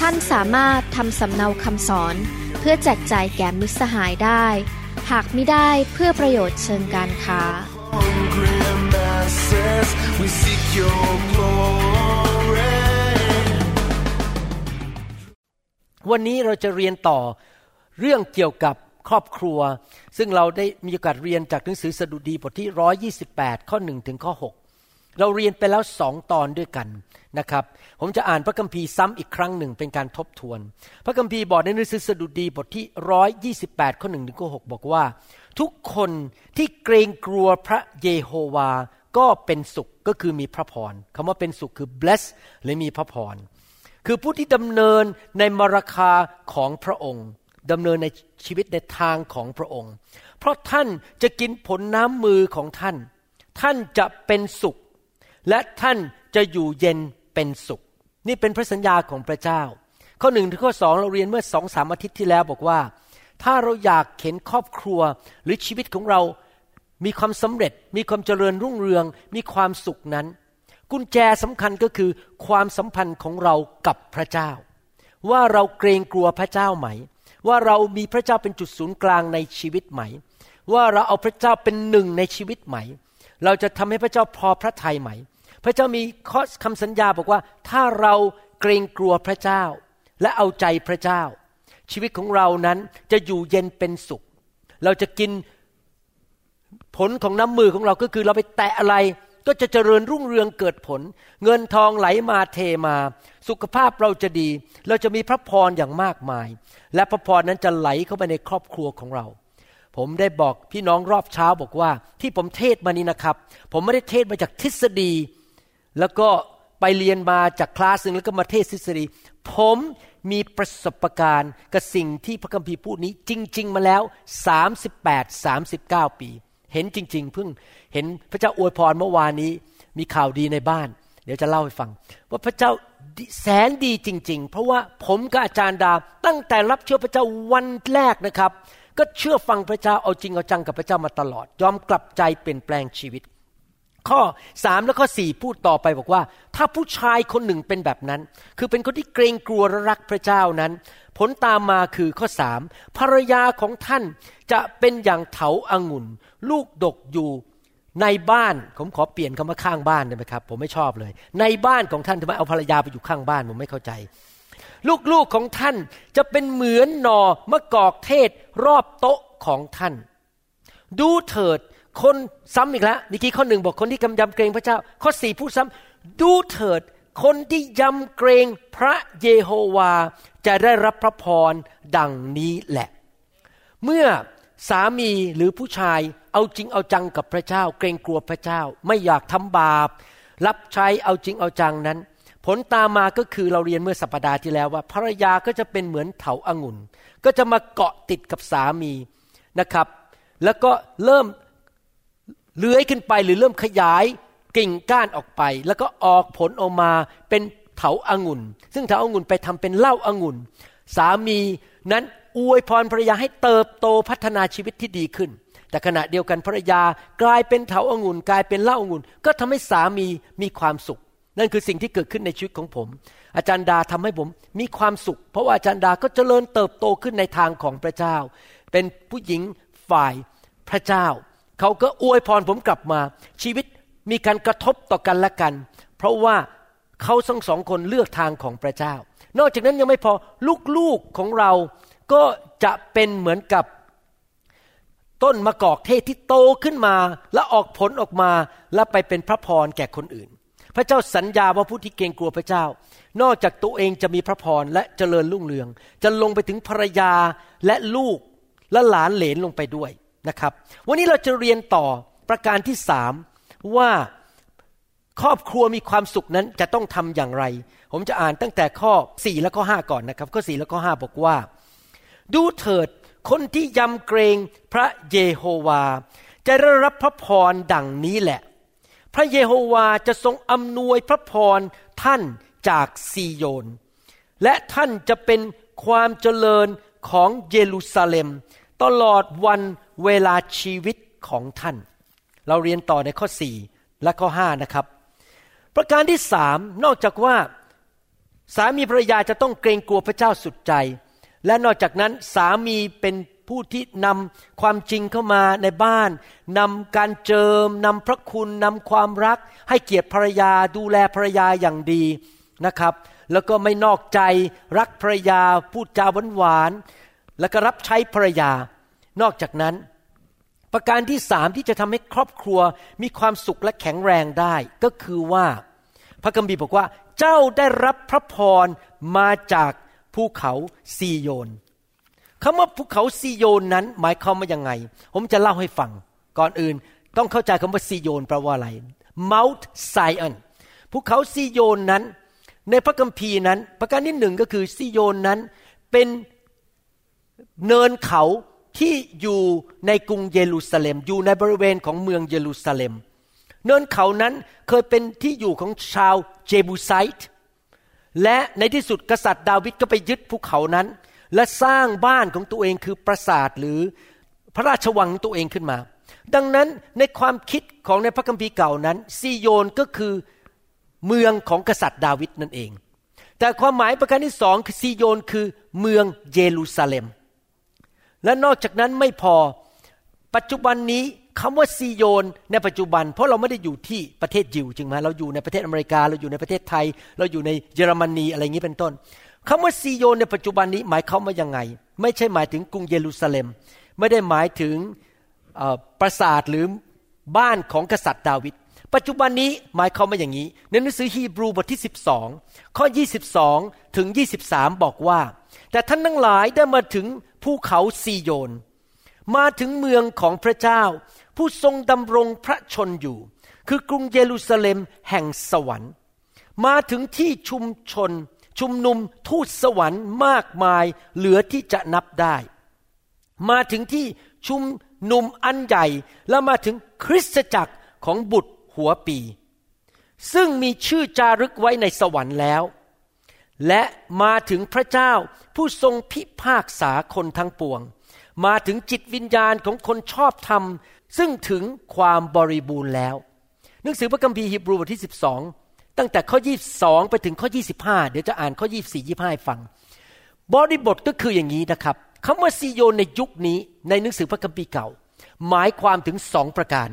ท่านสามารถทำสำเนาคำสอน เพื่อแจกจ่ายแก่มิตรสหายได้ หากไม่ได้เพื่อประโยชน์เชิงการค้า hungry masses, we seek your glory. วันนี้เราจะเรียนต่อเรื่องเกี่ยวกับครอบครัว ซึ่งเราได้มีโอกาสเรียนจากหนังสือสดุดีบทที่ 128 ข้อ 1 ถึงข้อ 6 เราเรียนไปแล้วสองตอนด้วยกัน นะครับผมจะอ่านพระคัมภีร์ซ้ำอีกครั้งหนึ่งเป็นการทบทวน พระคัมภีร์บอกในหนังสือสดุดีบทที่128ข้อ1ถึงข้อ6บอกว่า ทุกคนที่เกรงกลัวพระเยโฮวาก็เป็นสุขก็คือมีพระพรคำว่าเป็นสุขคือ bless หรือมีพระพรคือผู้ที่ดำเนินในมรคาของพระองค์ดำเนินในชีวิตในทางของพระองค์ เพราะท่านจะกินผลน้ำมือของท่าน ท่านจะเป็นสุข และท่านจะอยู่เย็น เป็นสุข นี่เป็นพระสัญญาของพระเจ้า ข้อหนึ่งถึงข้อสองเราเรียนเมื่อสองสามอาทิตย์ที่แล้วบอกว่า ถ้าเราอยากเห็นครอบครัวหรือชีวิตของเรา มีความสำเร็จ มีความเจริญรุ่งเรือง มีความสุขนั้น กุญแจสำคัญก็คือ ความสัมพันธ์ของเรากับพระเจ้า ว่าเราเกรงกลัวพระเจ้าไหม ว่าเรามีพระเจ้าเป็นจุดศูนย์กลางในชีวิตไหม ว่าเราเอาพระเจ้าเป็นหนึ่งในชีวิตไหม เราจะทำให้พระเจ้าพอพระทัยไหม พระเจ้ามีข้อคำสัญญาบอกว่า ถ้าเราเกรงกลัวพระเจ้า และเอาใจพระเจ้า ชีวิตของเรานั้นจะอยู่เย็นเป็นสุข เราจะกินผลของน้ำมือของเราก็คือเราไปแตะอะไรก็จะเจริญรุ่งเรืองเกิดผล เงินทองไหลมาเทมา สุขภาพเราจะดี เราจะมีพระพรอย่างมากมาย และพระพรนั้นจะไหลเข้าไปในครอบครัวของเรา ผมได้บอกพี่น้องรอบเช้าบอกว่า ที่ผมเทศมานี้นะครับ ผมไม่ได้เทศมาจากทฤษฎี แล้วก็ไปเรียนมาจากคลาสหนึ่งแล้วก็มาเทศทฤษฎี ผมมีประสบการณ์กับสิ่งที่พระคัมภีร์พูดนี้ จริง ๆ มาแล้ว 38 39 ปี เห็นจริง ๆ เพิ่งเห็นพระเจ้าอวยพรเมื่อวานนี้ มีข่าวดีในบ้าน เดี๋ยวจะเล่าให้ฟัง ว่าพระเจ้าแสนดีจริง ๆ เพราะว่าผมกับอาจารย์ดาตั้งแต่รับเชื่อพระเจ้าวันแรกนะครับ ก็เชื่อฟังพระเจ้าเอาจริงเอาจังกับพระเจ้ามาตลอด ยอมกลับใจเปลี่ยนแปลงชีวิต ข้อสามและข้อสี่พูดต่อไปบอกว่า ถ้าผู้ชายคนหนึ่งเป็นแบบนั้น คือเป็นคนที่เกรงกลัวและรักพระเจ้านั้น ผลตามมาคือข้อสามภรรยาของท่านจะเป็นอย่างเถาอางุ่น ลูกดกอยู่ในบ้านผมขอเปลี่ยนคำว่าข้างบ้านได้ไหมครับ ผมไม่ชอบเลย ในบ้านของท่านทำไมเอาภรรยาไปอยู่ข้างบ้านผมไม่เข้าใจ ลูกๆของท่านจะเป็นเหมือนหนอมะกอกเทศรอบโต๊ะของท่าน ดูเถิด คนซ้ำอีกแล้วเมื่อกี้ข้อหนึ่งบอกคนที่กำยำเกรงพระเจ้า ข้อสี่พูดซ้ำดูเถิด คนที่ยำเกรงพระเยโฮวาจะได้รับพระพรดังนี้แหละ เมื่อสามีหรือผู้ชายเอาจริงเอาจังกับพระเจ้า เกรงกลัวพระเจ้า ไม่อยากทำบาป รับใช้เอาจริงเอาจังนั้น ผลตามมาก็คือเราเรียนเมื่อสัปดาห์ที่แล้วว่าภรรยาก็จะเป็นเหมือนเถาอางุ่น ก็จะมาเกาะติดกับสามีนะครับ แล้วก็เริ่ม เลื้อยขึ้นไปหรือเริ่มขยายกิ่งก้านออกไป แล้วก็ออกผลออกมาเป็นเถาอางุ่น ซึ่งเถาอางุ่นไปทำเป็นเหล้าอางุ่น สามีนั้นอวยพรภรรยาให้เติบโตพัฒนาชีวิตที่ดีขึ้น แต่ขณะเดียวกันภรรยากลายเป็นเถาอางุ่น กลายเป็นเหล้าอางุ่น ก็ทำให้สามีมีความสุข นั่นคือสิ่งที่เกิดขึ้นในชีวิตของผม อาจารย์ดาทำให้ผมมีความสุข เพราะว่าอาจารย์ดาก็เจริญเติบโตขึ้นในทางของพระเจ้า เป็นผู้หญิงฝ่ายพระเจ้า เขาก็อวยพรผมกลับมา ชีวิตมีการกระทบต่อกันและกัน เพราะว่าเขาทั้งสองคนเลือกทางของพระเจ้า นอกจากนั้นยังไม่พอลูกๆของเราก็จะเป็นเหมือนกับต้นมะกอกเทศที่โตขึ้นมา และออกผลออกมาและไปเป็นพระพรแก่คนอื่น พระเจ้าสัญญาว่าผู้ที่เกรงกลัวพระเจ้า นอกจากตัวเองจะมีพระพรและเจริญรุ่งเรือง จะลงไปถึงภรรยาและลูกและหลานเหลนลงไปด้วย นะครับ วันนี้เราจะเรียนต่อประการที่สามว่าครอบครัวมีความสุขนั้นจะต้องทำอย่างไร ผมจะอ่านตั้งแต่ข้อ 4 และข้อ 5 ก่อนนะครับ ข้อ 4 และข้อ 5 บอกว่า ดูเถิดคนที่ยำเกรงพระเยโฮวา จะได้รับพระพรดังนี้แหละ พระเยโฮวาจะทรงอำนวยพระพรท่านจากซีโยน และท่านจะเป็นความเจริญของเยรูซาเล็ม ตลอดวัน เวลาชีวิตของท่าน เราเรียนต่อในข้อ 4 และข้อ 5 นะครับ ประการที่สามนอกจากว่าสามีภรรยาจะต้องเกรงกลัวพระเจ้าสุดใจ และนอกจากนั้นสามีเป็นผู้ที่นำความจริงเข้ามาในบ้านนำการเจิมนำพระคุณนำความรัก ให้เกียรติภรรยาดูแลภรรยาอย่างดีนะครับ แล้วก็ไม่นอกใจรักภรรยาพูดจาหวานหวานๆแล้วก็รับใช้ภรรยา นอกจากนั้น ประการที่สามที่จะทำให้ครอบครัวมีความสุขและแข็งแรงได้ ก็คือว่าพระคัมภีบอกว่า เจ้าได้รับพระพรมาจากภูเขาซีโยนคำว่าภูเขาซีโยนนั้น หมายความว่ายังไง ผมจะเล่าให้ฟัง ก่อนอื่นต้องเข้าใจคำว่าซีโยนแปลว่าอะไร Mount Zion ภูเขาซีโยนนั้น ในพระคัมภีร์นั้น ประการที่หนึ่งก็คือซีโยนนั้นเป็นเนินเขา ที่อยู่ในกรุงเยรูซาเล็ม อยู่ในบริเวณของเมืองเยรูซาเล็ม เนินเขานั้นเคยเป็นที่อยู่ของชาวเจบูไซต์และในที่สุดกษัตริย์ดาวิดก็ไปยึดภูเขานั้น และสร้างบ้านของตัวเองคือปราสาทหรือพระราชวังตัวเองขึ้นมา ดังนั้นในความคิดของในพระคัมภีร์เก่านั้นซีโยนก็คือเมืองของกษัตริย์ดาวิดนั่นเอง แต่ความหมายประการที่สองคือซีโยนคือเมืองเยรูซาเล็ม และนอกจากนั้นไม่พอปัจจุบันนี้คำว่าซีโยนในปัจจุบัน เพราะเราไม่ได้อยู่ที่ประเทศยิวจริงไหมเราอยู่ในประเทศอเมริกา เราอยู่ในประเทศไทย เราอยู่ในเยอรมนีอะไรอย่างนี้เป็นต้นคำว่าซีโยนในปัจจุบันนี้หมายความว่ายังไง ไม่ใช่หมายถึงกรุงเยรูซาเล็ม ไม่ได้หมายถึงปราสาทหรือบ้านของกษัตริย์ดาวิดปัจจุบันนี้หมายความว่าอย่างนี้ในหนังสือฮีบรูบทที่ 12 ข้อ 22 ถึง 23 บอกว่า แต่ท่านทั้งหลายได้มาถึง ภูเขาซีโยน มาถึงเมืองของพระเจ้า ผู้ทรงดำรงพระชนอยู่ คือกรุงเยรูซาเล็มแห่งสวรรค์ มาถึงที่ชุมชน ชุมนุมทูตสวรรค์มากมายเหลือที่จะนับได้ มาถึงที่ชุมนุมอันใหญ่แล้วมาถึงคริสตจักรของบุตรหัวปี ซึ่งมีชื่อจารึกไว้ในสวรรค์แล้ว และมาถึงพระเจ้าผู้ทรงพิพากษาคนทั้งปวง มาถึงจิตวิญญาณของคนชอบธรรม ซึ่งถึงความบริบูรณ์แล้ว หนังสือพระคัมภีร์ฮีบรูบทที่ 12 ตั้งแต่ข้อ 22 ไปถึงข้อ 25 เดี๋ยวจะอ่านข้อ 24 25ให้ฟัง บริบทก็คืออย่างนี้นะครับคำว่าซีโยนในยุคนี้ในหนังสือพระคัมภีร์เก่า หมายความถึงสองประการ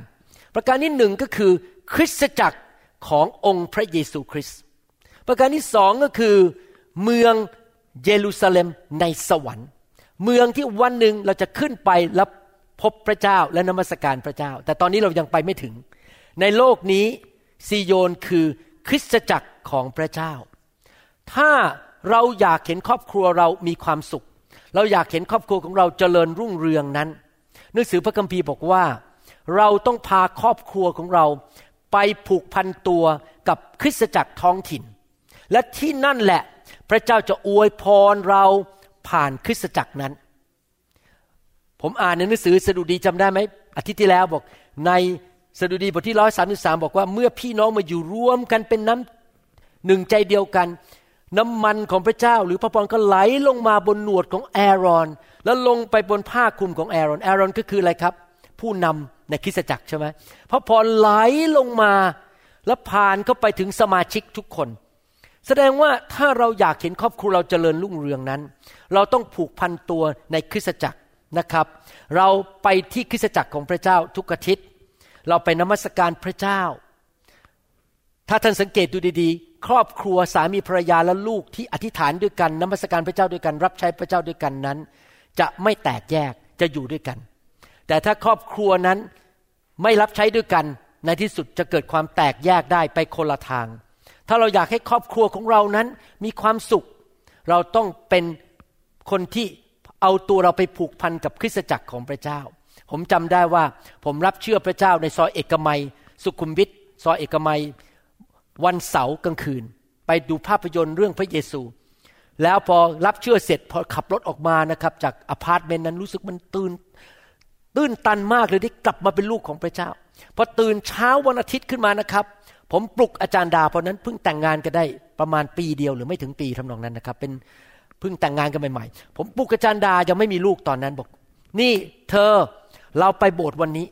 ประการที่หนึ่งก็คือ คริสตจักรขององค์พระเยซูคริสต์ ประการที่สองก็คือ เมืองเยรูซาเล็มในสวรรค์ เมืองที่วันหนึ่งเราจะขึ้นไปแล้วพบพระเจ้าและนมัสการพระเจ้า แต่ตอนนี้เรายังไปไม่ถึง ในโลกนี้ซีโยนคือคริสตจักรของพระเจ้า ถ้าเราอยากเห็นครอบครัวเรามีความสุข เราอยากเห็นครอบครัวของเราเจริญรุ่งเรืองนั้น หนังสือพระคัมภีร์บอกว่า เราต้องพาครอบครัวของเราไปผูกพันตัวกับคริสตจักรท้องถิ่น และที่นั่นแหละพระเจ้าจะอวยพรเราผ่านคริสตจักรนั้น ผมอ่านในหนังสือสดุดีจำได้ไหมอาทิตย์ที่แล้วบอกในสดุดีบทที่ร้อยสามสิบสามบอกว่าเมื่อพี่น้องมาอยู่รวมกันเป็นน้ำหนึ่งใจเดียวกัน น้ำมันของพระเจ้า หรือพระพรก็ไหลลงมาบนหนวดของแอรอน แล้วลงไปบนผ้าคลุมของแอรอนแอรอนก็คืออะไรครับ ผู้นำในคริสตจักรใช่ไหมพระพรไหลลงมาแล้วผ่านเข้าไปถึงสมาชิกทุกคน แสดงว่าถ้าเราอยากเห็นครอบครัวเราเจริญรุ่งเรืองนั้น เราต้องผูกพันตัวในคริสตจักรนะครับ เราไปที่คริสตจักรของพระเจ้าทุกอาทิตย์ เราไปนมัสการพระเจ้า ถ้าท่านสังเกตดูดีๆ ครอบครัวสามีภรรยาและลูกที่อธิษฐานด้วยกันนมัสการพระเจ้าด้วยกัน รับใช้พระเจ้าด้วยกันนั้น จะไม่แตกแยกจะอยู่ด้วยกัน แต่ถ้าครอบครัวนั้นไม่รับใช้ด้วยกันในที่สุดจะเกิดความแตกแยกได้ไปคนละทาง ถ้าเราอยากให้ครอบครัวของเรานั้นมีความสุข เราต้องเป็นคนที่เอาตัวเราไปผูกพันกับคริสตจักรของพระเจ้า ผมจำได้ว่าผมรับเชื่อพระเจ้าในซอยเอกมัย สุขุมวิทซอยเอกมัย วันเสาร์กลางคืน ไปดูภาพยนตร์เรื่องพระเยซู แล้วพอรับเชื่อเสร็จพอขับรถออกมานะครับจากอพาร์ตเมนต์นั้นรู้สึกมันตื่นตื้นตันมากเลยได้กลับมาเป็นลูกของพระเจ้าพอตื่นเช้าวันอาทิตย์ขึ้นมานะครับ ผมปลุกอาจารย์ดาเพราะนั้นเพิ่งแต่งงานกันได้ประมาณปีเดียวหรือไม่ถึงปีทำนองนั้นนะครับ เป็นเพิ่งแต่งงานกันใหม่ๆ ผมปลุกอาจารย์ดายังไม่มีลูกตอนนั้นบอก นี่เธอเราไปโบสถ์วันนี้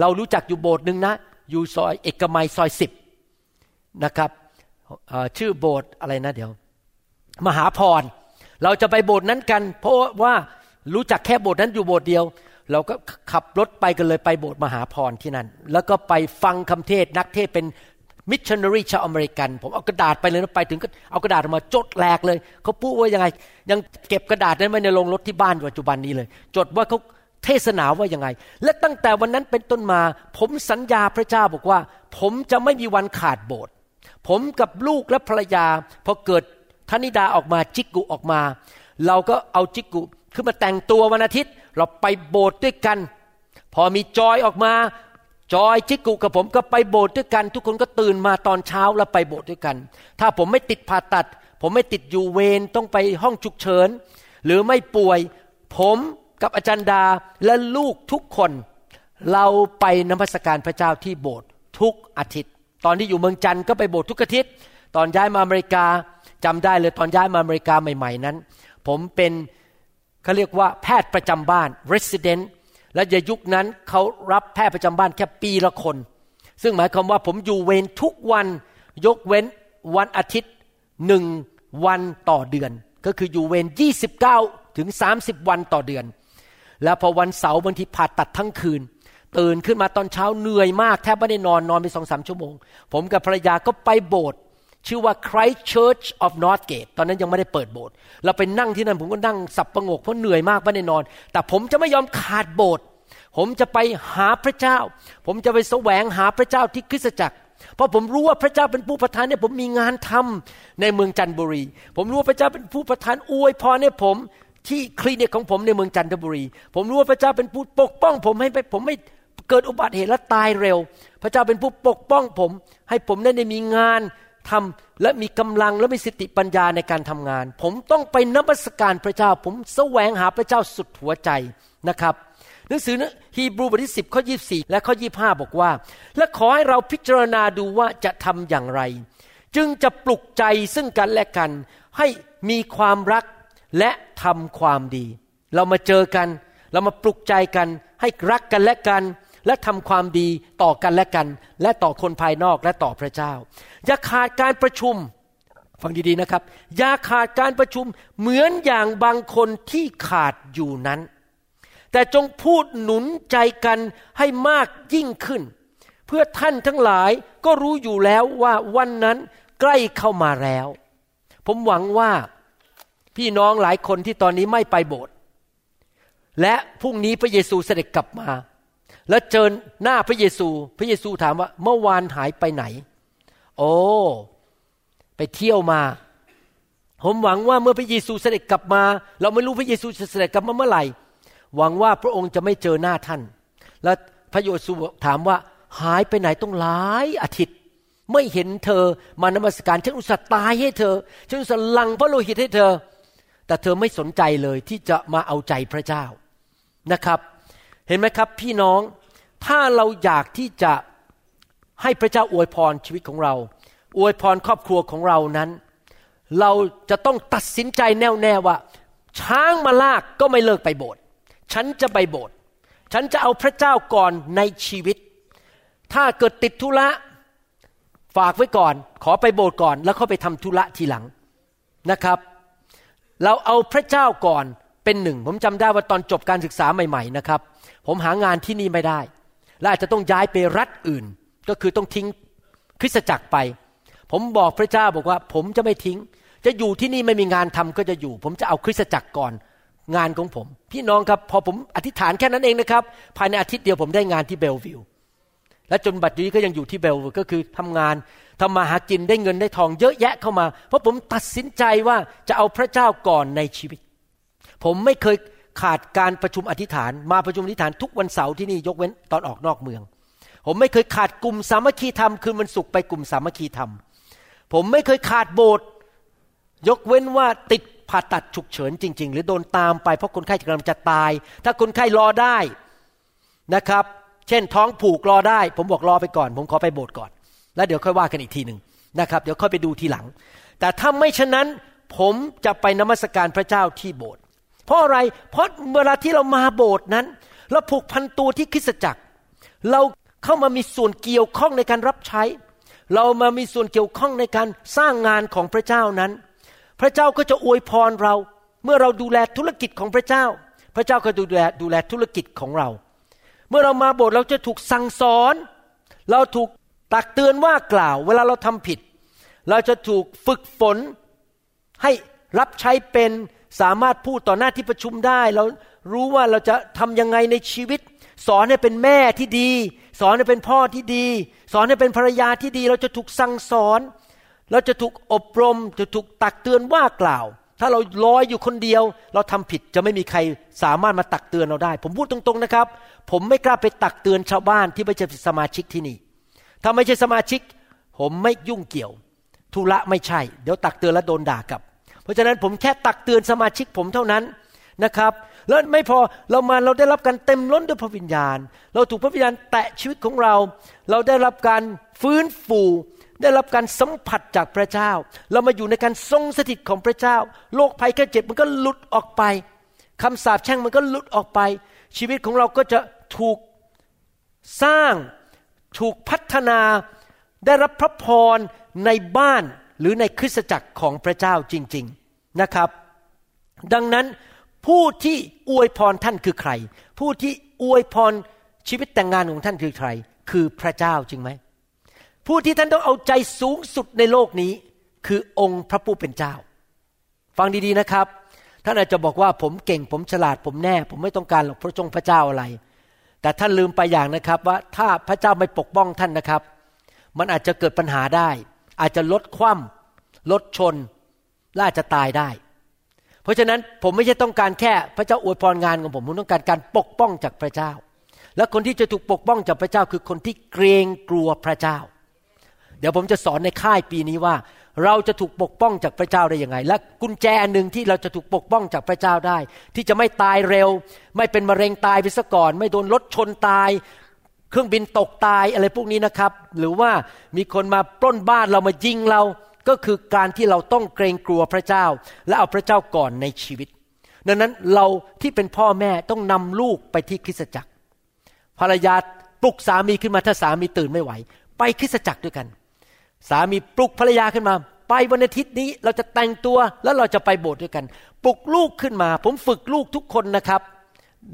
เรารู้จักอยู่โบสถ์หนึ่งนะ อยู่ซอยเอกมัยซอยสิบนะครับชื่อโบสถ์อะไรนะเดี๋ยว มหาพร เราจะไปโบสถ์นั้นกัน เพราะว่ารู้จักแค่โบสถ์นั้นอยู่โบสถ์เดียว เราก็ขับรถไปกันเลยไปโบสถ์มหาพรที่นั่น แล้วก็ไปฟังคำเทศนักเทศเป็น มิชชันนารีชาวอเมริกัน ผมเอากระดาษไปเลยนะไปถึงก็เอากระดาษมาจดแหลกเลย เขาพูดว่ายังไง ยังเก็บกระดาษนั้นไว้ในโรงรถที่บ้านปัจจุบันนี้เลย จดว่าเขาเทศนาว่ายังไง และตั้งแต่วันนั้นเป็นต้นมา ผมสัญญาพระเจ้าบอกว่า ผมจะไม่มีวันขาดโบสถ์ผมกับลูกและภรรยาพอเกิดธนิดาออกมาจิกกุออกมา เราก็เอาจิกกุขึ้นมาแต่งตัววันอาทิตย์ เราไปโบสถ์ด้วยกัน พอมีจอยออกมา จอยจิกกุกับผมก็ไปโบสถ์ด้วยกัน ทุกคนก็ตื่นมาตอนเช้าแล้วไปโบสถ์ด้วยกัน ถ้าผมไม่ติดผ่าตัด ผมไม่ติดอยู่เวรต้องไปห้องฉุกเฉิน หรือไม่ป่วย ผมกับอาจารย์ดาและลูกทุกคน เราไปนมัสการพระเจ้าที่โบสถ์ทุกอาทิตย์ ตอนที่อยู่เมืองจันทร์ก็ไปโบสถ์ทุกอาทิตย์ ตอนย้ายมาอเมริกาจำได้เลยตอนย้ายมาอเมริกาใหม่ ๆนั้น ผมเป็นเขาเรียกว่าแพทย์ประจำบ้าน resident และในยุคนั้นเขารับแพทย์ประจำบ้านแค่ปีละคน ซึ่งหมายความว่าผมอยู่เวรทุกวันยกเว้นวันอาทิตย์หนึ่งวันต่อเดือน ก็คืออยู่เวร29 ถึง 30 วันต่อเดือน แล้วพอวันเสาร์บางทีผ่าตัดทั้งคืน ตื่นขึ้นมาตอนเช้าเหนื่อยมากแทบไม่ได้นอนนอนไปสองสามชั่วโมง ผมกับภรรยาก็ไปโบสถ์ ชื่อว่า Christ Church of Northgate ตอนนั้นยังไม่ได้เปิดโบสถ์เราไปนั่งที่นั่นผมก็นั่งสับประงกเพราะเหนื่อยมากไม่ได้นอน แต่ผมจะไม่ยอมขาดโบสถ์ผมจะไปหาพระเจ้า ผมจะไปแสวงหาพระเจ้าที่คริสตจักร เพราะผมรู้ว่าพระเจ้าเป็นผู้ประทานเนี่ยผมมีงานทำในเมืองจันทบุรี ผมรู้ว่าพระเจ้าเป็นผู้ประทานอวยพรให้ผมที่คลินิกของผมในเมืองจันทบุรี ผมรู้ว่าพระเจ้าเป็นผู้ปกป้อง ผมให้ผมไม่เกิดอุบัติเหตุและตายเร็ว พระเจ้าเป็นผู้ปกป้องผม ให้ผมได้มีงาน ทำและมีกำลังและมีสติปัญญาในการทำงาน ผมต้องไปนมัสการพระเจ้า ผมแสวงหาพระเจ้าสุดหัวใจนะครับหนังสือฮีบรูบทที่10ข้อ24 และข้อ 25 บอกว่า และขอให้เราพิจารณาดูว่าจะทำอย่างไร จึงจะปลุกใจซึ่งกันและกัน ให้มีความรักและทำความดี เรามาเจอกัน เรามาปลุกใจกัน ให้รักกันและกัน และทำความดีต่อกันและกัน และต่อคนภายนอกและต่อพระเจ้า อย่าขาดการประชุม ฟังดีๆนะครับ อย่าขาดการประชุมเหมือนอย่างบางคนที่ขาดอยู่นั้น แต่จงพูดหนุนใจกันให้มากยิ่งขึ้น เพื่อท่านทั้งหลายก็รู้อยู่แล้วว่าวันนั้นใกล้เข้ามาแล้ว ผมหวังว่าพี่น้องหลายคนที่ตอนนี้ไม่ไปโบสถ์และพรุ่งนี้พระเยซูเสด็จกลับมา และเจอหน้าพระเยซู พระเยซูถามว่า เมื่อวานหายไปไหน โอ้ไปเที่ยวมา ผมหวังว่าเมื่อพระเยซูเสด็จกลับมา เราไม่รู้พระเยซูจะเสด็จกลับมาเมื่อไหร่ หวังว่าพระองค์จะไม่เจอหน้าท่าน และพระเยซูถามว่าหายไปไหนต้องหลายอาทิตย์ ไม่เห็นเธอมานมัสการฉันอุตส่าห์ตายให้เธอฉันอุตส่าห์ลังพระโลหิตให้เธอ แต่เธอไม่สนใจเลยที่จะมาเอาใจพระเจ้านะครับ เห็นไหมครับ พี่น้อง ถ้าเราอยากที่จะให้พระเจ้าอวยพรชีวิตของเรา อวยพรครอบครัวของเรานั้น เราจะต้องตัดสินใจแน่วแน่ว่า ช้างมาลากก็ไม่เลิกไปโบสถ์ฉันจะไปโบสถ์ฉันจะเอาพระเจ้าก่อนในชีวิต ถ้าเกิดติดธุระฝากไว้ก่อน ขอไปโบสถ์ก่อน แล้วเข้าไปทำธุระทีหลังนะครับ เราเอาพระเจ้าก่อนเป็นหนึ่ง ผมจำได้ว่าตอนจบการศึกษาใหม่ ๆ นะครับ ผมหางานที่นี่ไม่ได้ และอาจจะต้องย้ายไปรัฐอื่น ก็คือต้องทิ้งคริสตจักรไป ผมบอกพระเจ้าบอกว่า ผมจะไม่ทิ้ง จะอยู่ที่นี่ไม่มีงานทำก็จะอยู่ ผมจะเอาคริสตจักรก่อนงานของผม พี่น้องครับ พอผมอธิษฐานแค่นั้นเองนะครับ ภายในอาทิตย์เดียวผมได้งานที่เบลวิวและจนบัดนี้ก็ยังอยู่ที่เบลวิวก็คือทำงานทำมาหากินได้เงินได้ทองเยอะแยะเข้ามา เพราะผมตัดสินใจว่าจะเอาพระเจ้าก่อนในชีวิต ผมไม่เคย ขาดการประชุมอธิษฐาน มาประชุมอธิษฐานทุกวันเสาร์ที่นี่ยกเว้นตอนออกนอกเมือง ผมไม่เคยขาดกลุ่มสามัคคีธรรมคืนวันศุกร์ไปกลุ่มสามัคคีธรรม ผมไม่เคยขาดโบสถ์ยกเว้นว่าติดผ่าตัดฉุกเฉินจริง ๆ หรือโดนตามไปเพราะคนไข้กำลังจะตาย ถ้าคนไข้รอได้นะครับ เช่นท้องผูกรอได้ ผมบอกรอไปก่อน ผมขอไปโบสถ์ก่อน แล้วเดี๋ยวค่อยว่ากันอีกทีหนึ่งนะครับเดี๋ยวค่อยไปดูทีหลัง แต่ถ้าไม่ฉะนั้นผมจะไปนมัสการพระเจ้าที่โบสถ์ เพราะอะไร เพราะเวลาที่เรามาโบสถ์นั้น เราผูกพันตัวที่คริสตจักร เราเข้ามามีส่วนเกี่ยวข้องในการรับใช้ เรามามีส่วนเกี่ยวข้องในการสร้างงานของพระเจ้านั้น พระเจ้าก็จะอวยพรเรา เมื่อเราดูแลธุรกิจของพระเจ้า พระเจ้าก็ดูแลดูแลธุรกิจของเรา เมื่อเรามาโบสถ์เราจะถูกสั่งสอน เราถูกตักเตือนว่ากล่าว เวลาเราทำผิด เราจะถูกฝึกฝนให้รับใช้เป็น สามารถพูดต่อหน้าที่ประชุมได้ เรารู้ว่าเราจะทำยังไงในชีวิต สอนให้เป็นแม่ที่ดี สอนให้เป็นพ่อที่ดี สอนให้เป็นภรรยาที่ดี เราจะถูกสั่งสอน เราจะถูกอบรม จะถูกตักเตือนว่ากล่าว ถ้าเราลอยอยู่คนเดียว เราทำผิดจะไม่มีใครสามารถมาตักเตือนเราได้ ผมพูดตรงๆนะครับ ผมไม่กล้าไปตักเตือนชาวบ้านที่ไม่ใช่สมาชิกที่นี่ ถ้าไม่ใช่สมาชิก ผมไม่ยุ่งเกี่ยวธุระไม่ใช่ เดี๋ยวตักเตือนแล้วโดนด่ากลับ ราะฉะนั้นผมแค่ตักเตือนสมาชิกผมเท่านั้นนะครับ แล้วไม่พอเรามาเราได้รับการเต็มล้นด้วยพระวิญญาณ เราถูกพระวิญญาณแตะชีวิตของเรา เราได้รับการฟื้นฟูได้รับการสัมผัสจากพระเจ้า เรามาอยู่ในการทรงสถิตของพระเจ้า โรคภัยแค่เจ็บมันก็หลุดออกไปคำสาปแช่งมันก็หลุดออกไป ชีวิตของเราก็จะถูกสร้างถูกพัฒนาได้รับพระพรในบ้านหรือในคริสตจักรของพระเจ้าจริง ๆ นะครับ ดังนั้นผู้ที่อวยพรท่านคือใคร ผู้ที่อวยพรชีวิตแต่งงานของท่านคือใคร คือพระเจ้าจริงไหม ผู้ที่ท่านต้องเอาใจสูงสุดในโลกนี้ คือองค์พระผู้เป็นเจ้า ฟังดีๆนะครับ ท่านอาจจะบอกว่าผมเก่งผมฉลาดผมแน่ ผมไม่ต้องการหรอกพระจงพระเจ้าอะไร แต่ท่านลืมไปอย่างนะครับว่าถ้าพระเจ้าไม่ปกป้องท่านนะครับ มันอาจจะเกิดปัญหาได้ อาจจะลดคว่ำลดชน และอาจจะตายได้ เพราะฉะนั้นผมไม่ใช่ต้องการแค่พระเจ้าอวยพรงานของผมผมต้องการการปกป้องจากพระเจ้า และคนที่จะถูกปกป้องจากพระเจ้าคือคนที่เกรงกลัวพระเจ้า เดี๋ยวผมจะสอนในค่ายปีนี้ว่า เราจะถูกปกป้องจากพระเจ้าได้ยังไง และกุญแจอันหนึ่งที่เราจะถูกปกป้องจากพระเจ้าได้ ที่จะไม่ตายเร็ว ไม่เป็นมะเร็งตายไปซะก่อน ไม่โดนรถชนตายเครื่องบินตกตายอะไรพวกนี้นะครับ หรือว่ามีคนมาปล้นบ้านเรามายิงเรา ก็คือการที่เราต้องเกรงกลัวพระเจ้า และเอาพระเจ้าก่อนในชีวิต ดังนั้นเราที่เป็นพ่อแม่ต้องนำลูกไปที่คริสตจักร ภรรยาปลุกสามีขึ้นมาถ้าสามีตื่นไม่ไหว ไปคริสตจักรด้วยกัน สามีปลุกภรรยาขึ้นมา ไปวันอาทิตย์นี้เราจะแต่งตัวแล้วเราจะไปโบสถ์ด้วยกัน ปลุกลูกขึ้นมา ผมฝึกลูกทุกคนนะครับ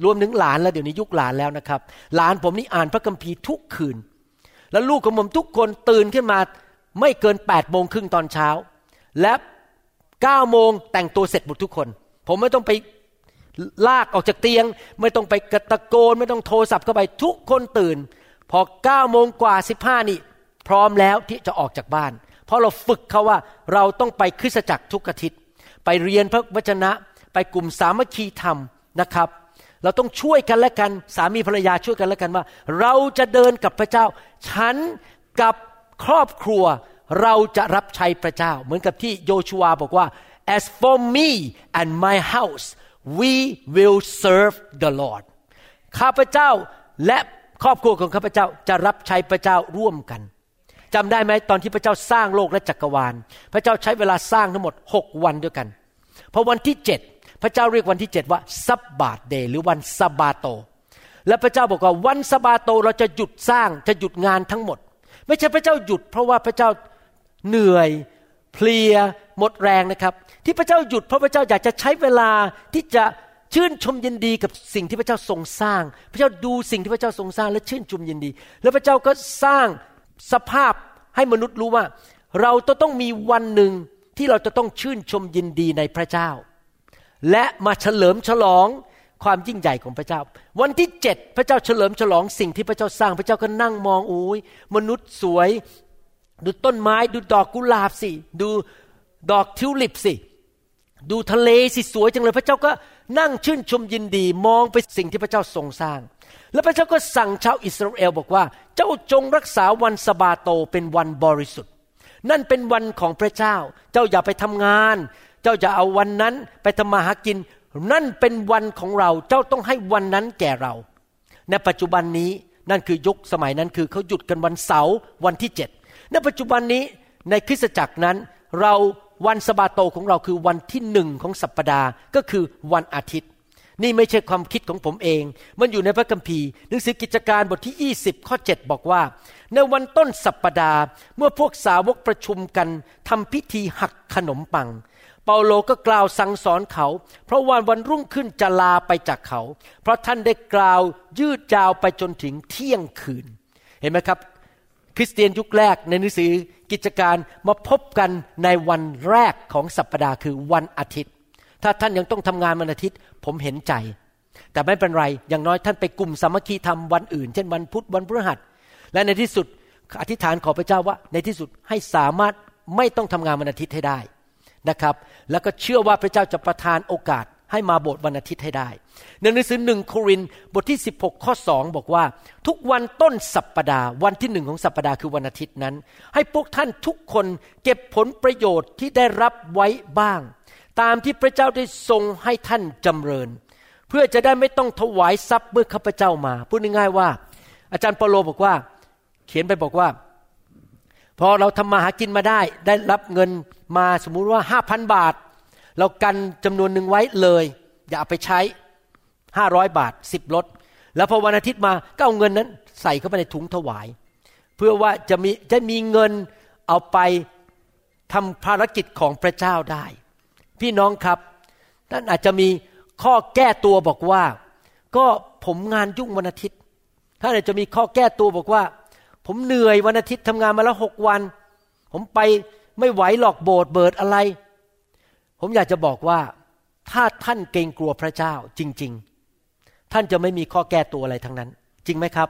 รวมถึงหลานแล้วเดี๋ยวนี้ยุคหลานแล้วนะครับ หลานผมนี่อ่านพระคัมภีร์ทุกคืน แล้วลูกของผมทุกคนตื่นขึ้นมา ไม่เกิน8ปดโมงครึ่งตอนเช้า และ9ก้าโมงแต่งตัวเสร็จหมดทุกคน ผมไม่ต้องไปลากออกจากเตียง ไม่ต้องไปกระตะโกน ไม่ต้องโทรศัพท์เข้าไปทุกคนตื่น พอ9ก้าโมงกว่าสิบห้านี่พร้อมแล้วที่จะออกจากบ้าน เพราะเราฝึกเขาว่าเราต้องไปคริสตจักรทุกอาทิตย์ ไปเรียนพระวจนะ ไปกลุ่มสามัคคีธรรมนะครับเราต้องช่วยกันและกัน สามีภรรยาช่วยกันและกันว่า เราจะเดินกับพระเจ้า ฉันกับ ครอบครัวเราจะรับใช้พระเจ้า เหมือนกับที่โยชูวาบอกว่า as for me and my house we will serve the Lord ข้าพเจ้าและครอบครัวของข้าพเจ้าจะรับใช้พระเจ้าร่วมกันจำได้ไหมตอนที่พระเจ้าสร้างโลกและจักรวาล พระเจ้าใช้เวลาสร้างทั้งหมด 6 วันด้วยกันพราะวันที่ 7 พระเจ้าเรียกวันที่ 7 ว่าซับบาตเดย์หรือวันซาบาโต และพระเจ้าบอกว่าวันซาบาโตเราจะหยุดสร้างจะหยุดงานทั้งหมด ไม่ใช่พระเจ้าหยุด เพราะว่าพระเจ้าเหนื่อยเพลียหมดแรงนะครับ ที่พระเจ้าหยุดเพราะพระเจ้าอยากจะใช้เวลาที่จะชื่นชมยินดีกับสิ่งที่พระเจ้าทรงสร้าง พระเจ้าดูสิ่งที่พระเจ้าทรงสร้างและชื่นชมยินดี แล้วพระเจ้าก็สร้างสภาพให้มนุษย์รู้ว่า เราต้องมีวันหนึ่งที่เราจะต้องชื่นชมยินดีในพระเจ้า และมาเฉลิมฉลอง ความยิ่งใหญ่ของพระเจ้า วันที่เจ็ดพระเจ้าเฉลิมฉลองสิ่งที่พระเจ้าสร้างพระเจ้าก็นั่งมองโอ้ยมนุษย์สวย ดูต้นไม้ดูดอกกุหลาบสิ ดูดอกทิวลิปสิ ดูทะเลสิสวยจังเลย พระเจ้าก็นั่งชื่นชมยินดีมองไปสิ่งที่พระเจ้าทรงสร้าง แล้วพระเจ้าก็สั่งชาวอิสราเอลบอกว่า เจ้าจงรักษาวันสบาโตเป็นวันบริสุทธิ์ นั่นเป็นวันของพระเจ้า เจ้าอย่าไปทำงาน เจ้าจะเอาวันนั้นไปทำมาหากิน นั่นเป็นวันของเราเจ้าต้องให้วันนั้นแก่เรา ในปัจจุบันนี้นั่นคือยุคสมัยนั้นคือเขาหยุดกันวันเสาร์วันที่เจ็ดในปัจจุบันนี้ในคริสตจักรนั้น เราวันสบาโตของเราคือวันที่หนึ่งของสัปปดาห์ก็คือวันอาทิตย์ นี่ไม่ใช่ความคิดของผมเอง มันอยู่ในพระคัมภีร์หนังสือกิจการบทที่ 20 ข้อ 7 บอกว่า ในวันต้นสัปปดาห์เมื่อพวกสาวกประชุมกันทำพิธีหักขนมปัง เปาโลก็กล่าวสั่งสอนเขา เพราะวันวันรุ่งขึ้นจะลาไปจากเขา เพราะท่านได้กล่าวยืดยาวไปจนถึงเที่ยงคืน เห็นไหมครับ คริสเตียนยุคแรกในหนังสือกิจการมาพบกันในวันแรกของสัปปดาห์คือวันอาทิตย์ ถ้าท่านยังต้องทำงานวันอาทิตย์ ผมเห็นใจ แต่ไม่เป็นไรอย่างน้อยท่านไปกลุ่มสามัคคีทำวันอื่น เช่นวันพุธวันพฤหัส และในที่สุดอธิษฐานขอพระเจ้าว่าในที่สุดให้สามารถไม่ต้องทำงานวันอาทิตย์ให้ได้ นะครับ แล้วก็เชื่อว่าพระเจ้าจะประทานโอกาสให้มาโบสถ์วันอาทิตย์ให้ได้ในหนังสือหนึ่งโครินบทที่ 16 ข้อ 2 บอกว่า ทุกวันต้นสัปปดาห์วันที่หนึ่งของสัปปดาห์คือวันอาทิตย์นั้น ให้พวกท่านทุกคนเก็บผลประโยชน์ที่ได้รับไว้บ้าง ตามที่พระเจ้าได้ทรงให้ท่านจำเริญ เพื่อจะได้ไม่ต้องถวายทรัพย์เมื่อข้าพเจ้ามา พูดง่ายๆว่า อาจารย์เปโลบอกว่า เขียนไปบอกว่า พอเราทำมาหากินมาได้ ได้รับเงิน มาสมมุติว่าห้าพันบาท เรากันจำนวนหนึ่งไว้เลย อย่าเอาไปใช้ห้าร้อยบาทสิบลดแล้วพอวันอาทิตย์มาก็เอาเงินนั้นใส่เข้าไปในถุงถวาย เพื่อว่าจะมีจะมีเงินเอาไปทำภารกิจของพระเจ้าได้ พี่น้องครับท่านอาจจะมีข้อแก้ตัวบอกว่า ก็ผมงานยุ่งวันอาทิตย์ท่านอาจจะมีข้อแก้ตัวบอกว่า ผมเหนื่อยวันอาทิตย์ทำงานมาแล้วหกวัน ผมไป ไม่ไหวหรอกโบสถ์เบิดอะไร ผมอยากจะบอกว่า ถ้าท่านเกรงกลัวพระเจ้าจริง ๆ ท่านจะไม่มีข้อแก้ตัวอะไรทั้งนั้น จริงไหมครับ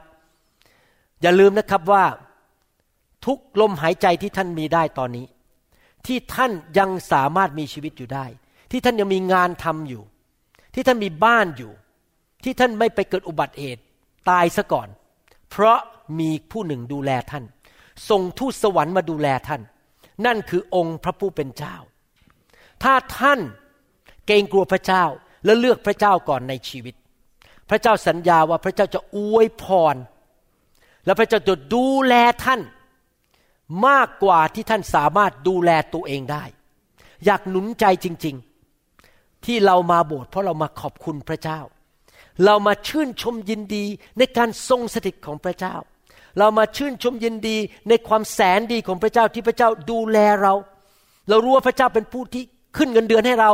อย่าลืมนะครับว่าทุกลมหายใจที่ท่านมีได้ตอนนี้ ที่ท่านยังสามารถมีชีวิตอยู่ได้ ที่ท่านยังมีงานทำอยู่ ที่ท่านมีบ้านอยู่ ที่ท่านไม่ไปเกิดอุบัติเหตุตายซะก่อน เพราะมีผู้หนึ่งดูแลท่าน ส่งทูตสวรรค์มาดูแลท่าน นั่นคือองค์พระผู้เป็นเจ้า ถ้าท่านเกรงกลัวพระเจ้าและเลือกพระเจ้าก่อนในชีวิต พระเจ้าสัญญาว่าพระเจ้าจะอวยพร และพระเจ้าจะดูแลท่าน มากกว่าที่ท่านสามารถดูแลตัวเองได้ อยากหนุนใจจริง ๆ ที่เรามาโบสถ์เพราะเรามาขอบคุณพระเจ้า เรามาชื่นชมยินดีในการทรงสถิตของพระเจ้า เรามาชื่นชมยินดีในความแสนดีของพระเจ้าที่พระเจ้าดูแลเรา เรารู้ว่าพระเจ้าเป็นผู้ที่ขึ้นเงินเดือนให้เรา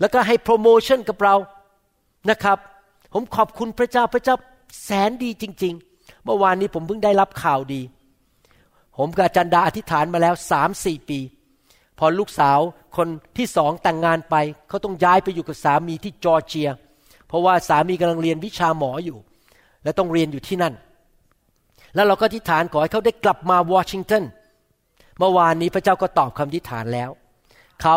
แล้วก็ให้โปรโมชั่นกับเรานะครับ ผมขอบคุณพระเจ้าพระเจ้าแสนดีจริง ๆ เมื่อวานนี้ผมเพิ่งได้รับข่าวดี ผมกับอาจารย์ดาอธิษฐานมาแล้วสามสี่ปี พอลูกสาวคนที่สองแต่งงานไปเขาต้องย้ายไปอยู่กับสามีที่จอร์เจีย เพราะว่าสามีกำลังเรียนวิชาหมออยู่ และต้องเรียนอยู่ที่นั่น แล้วเราก็อธิษฐานขอให้เขาได้กลับมาวอชิงตันเมื่อวานนี้พระเจ้าก็ตอบคำอธิษฐานแล้ว เขา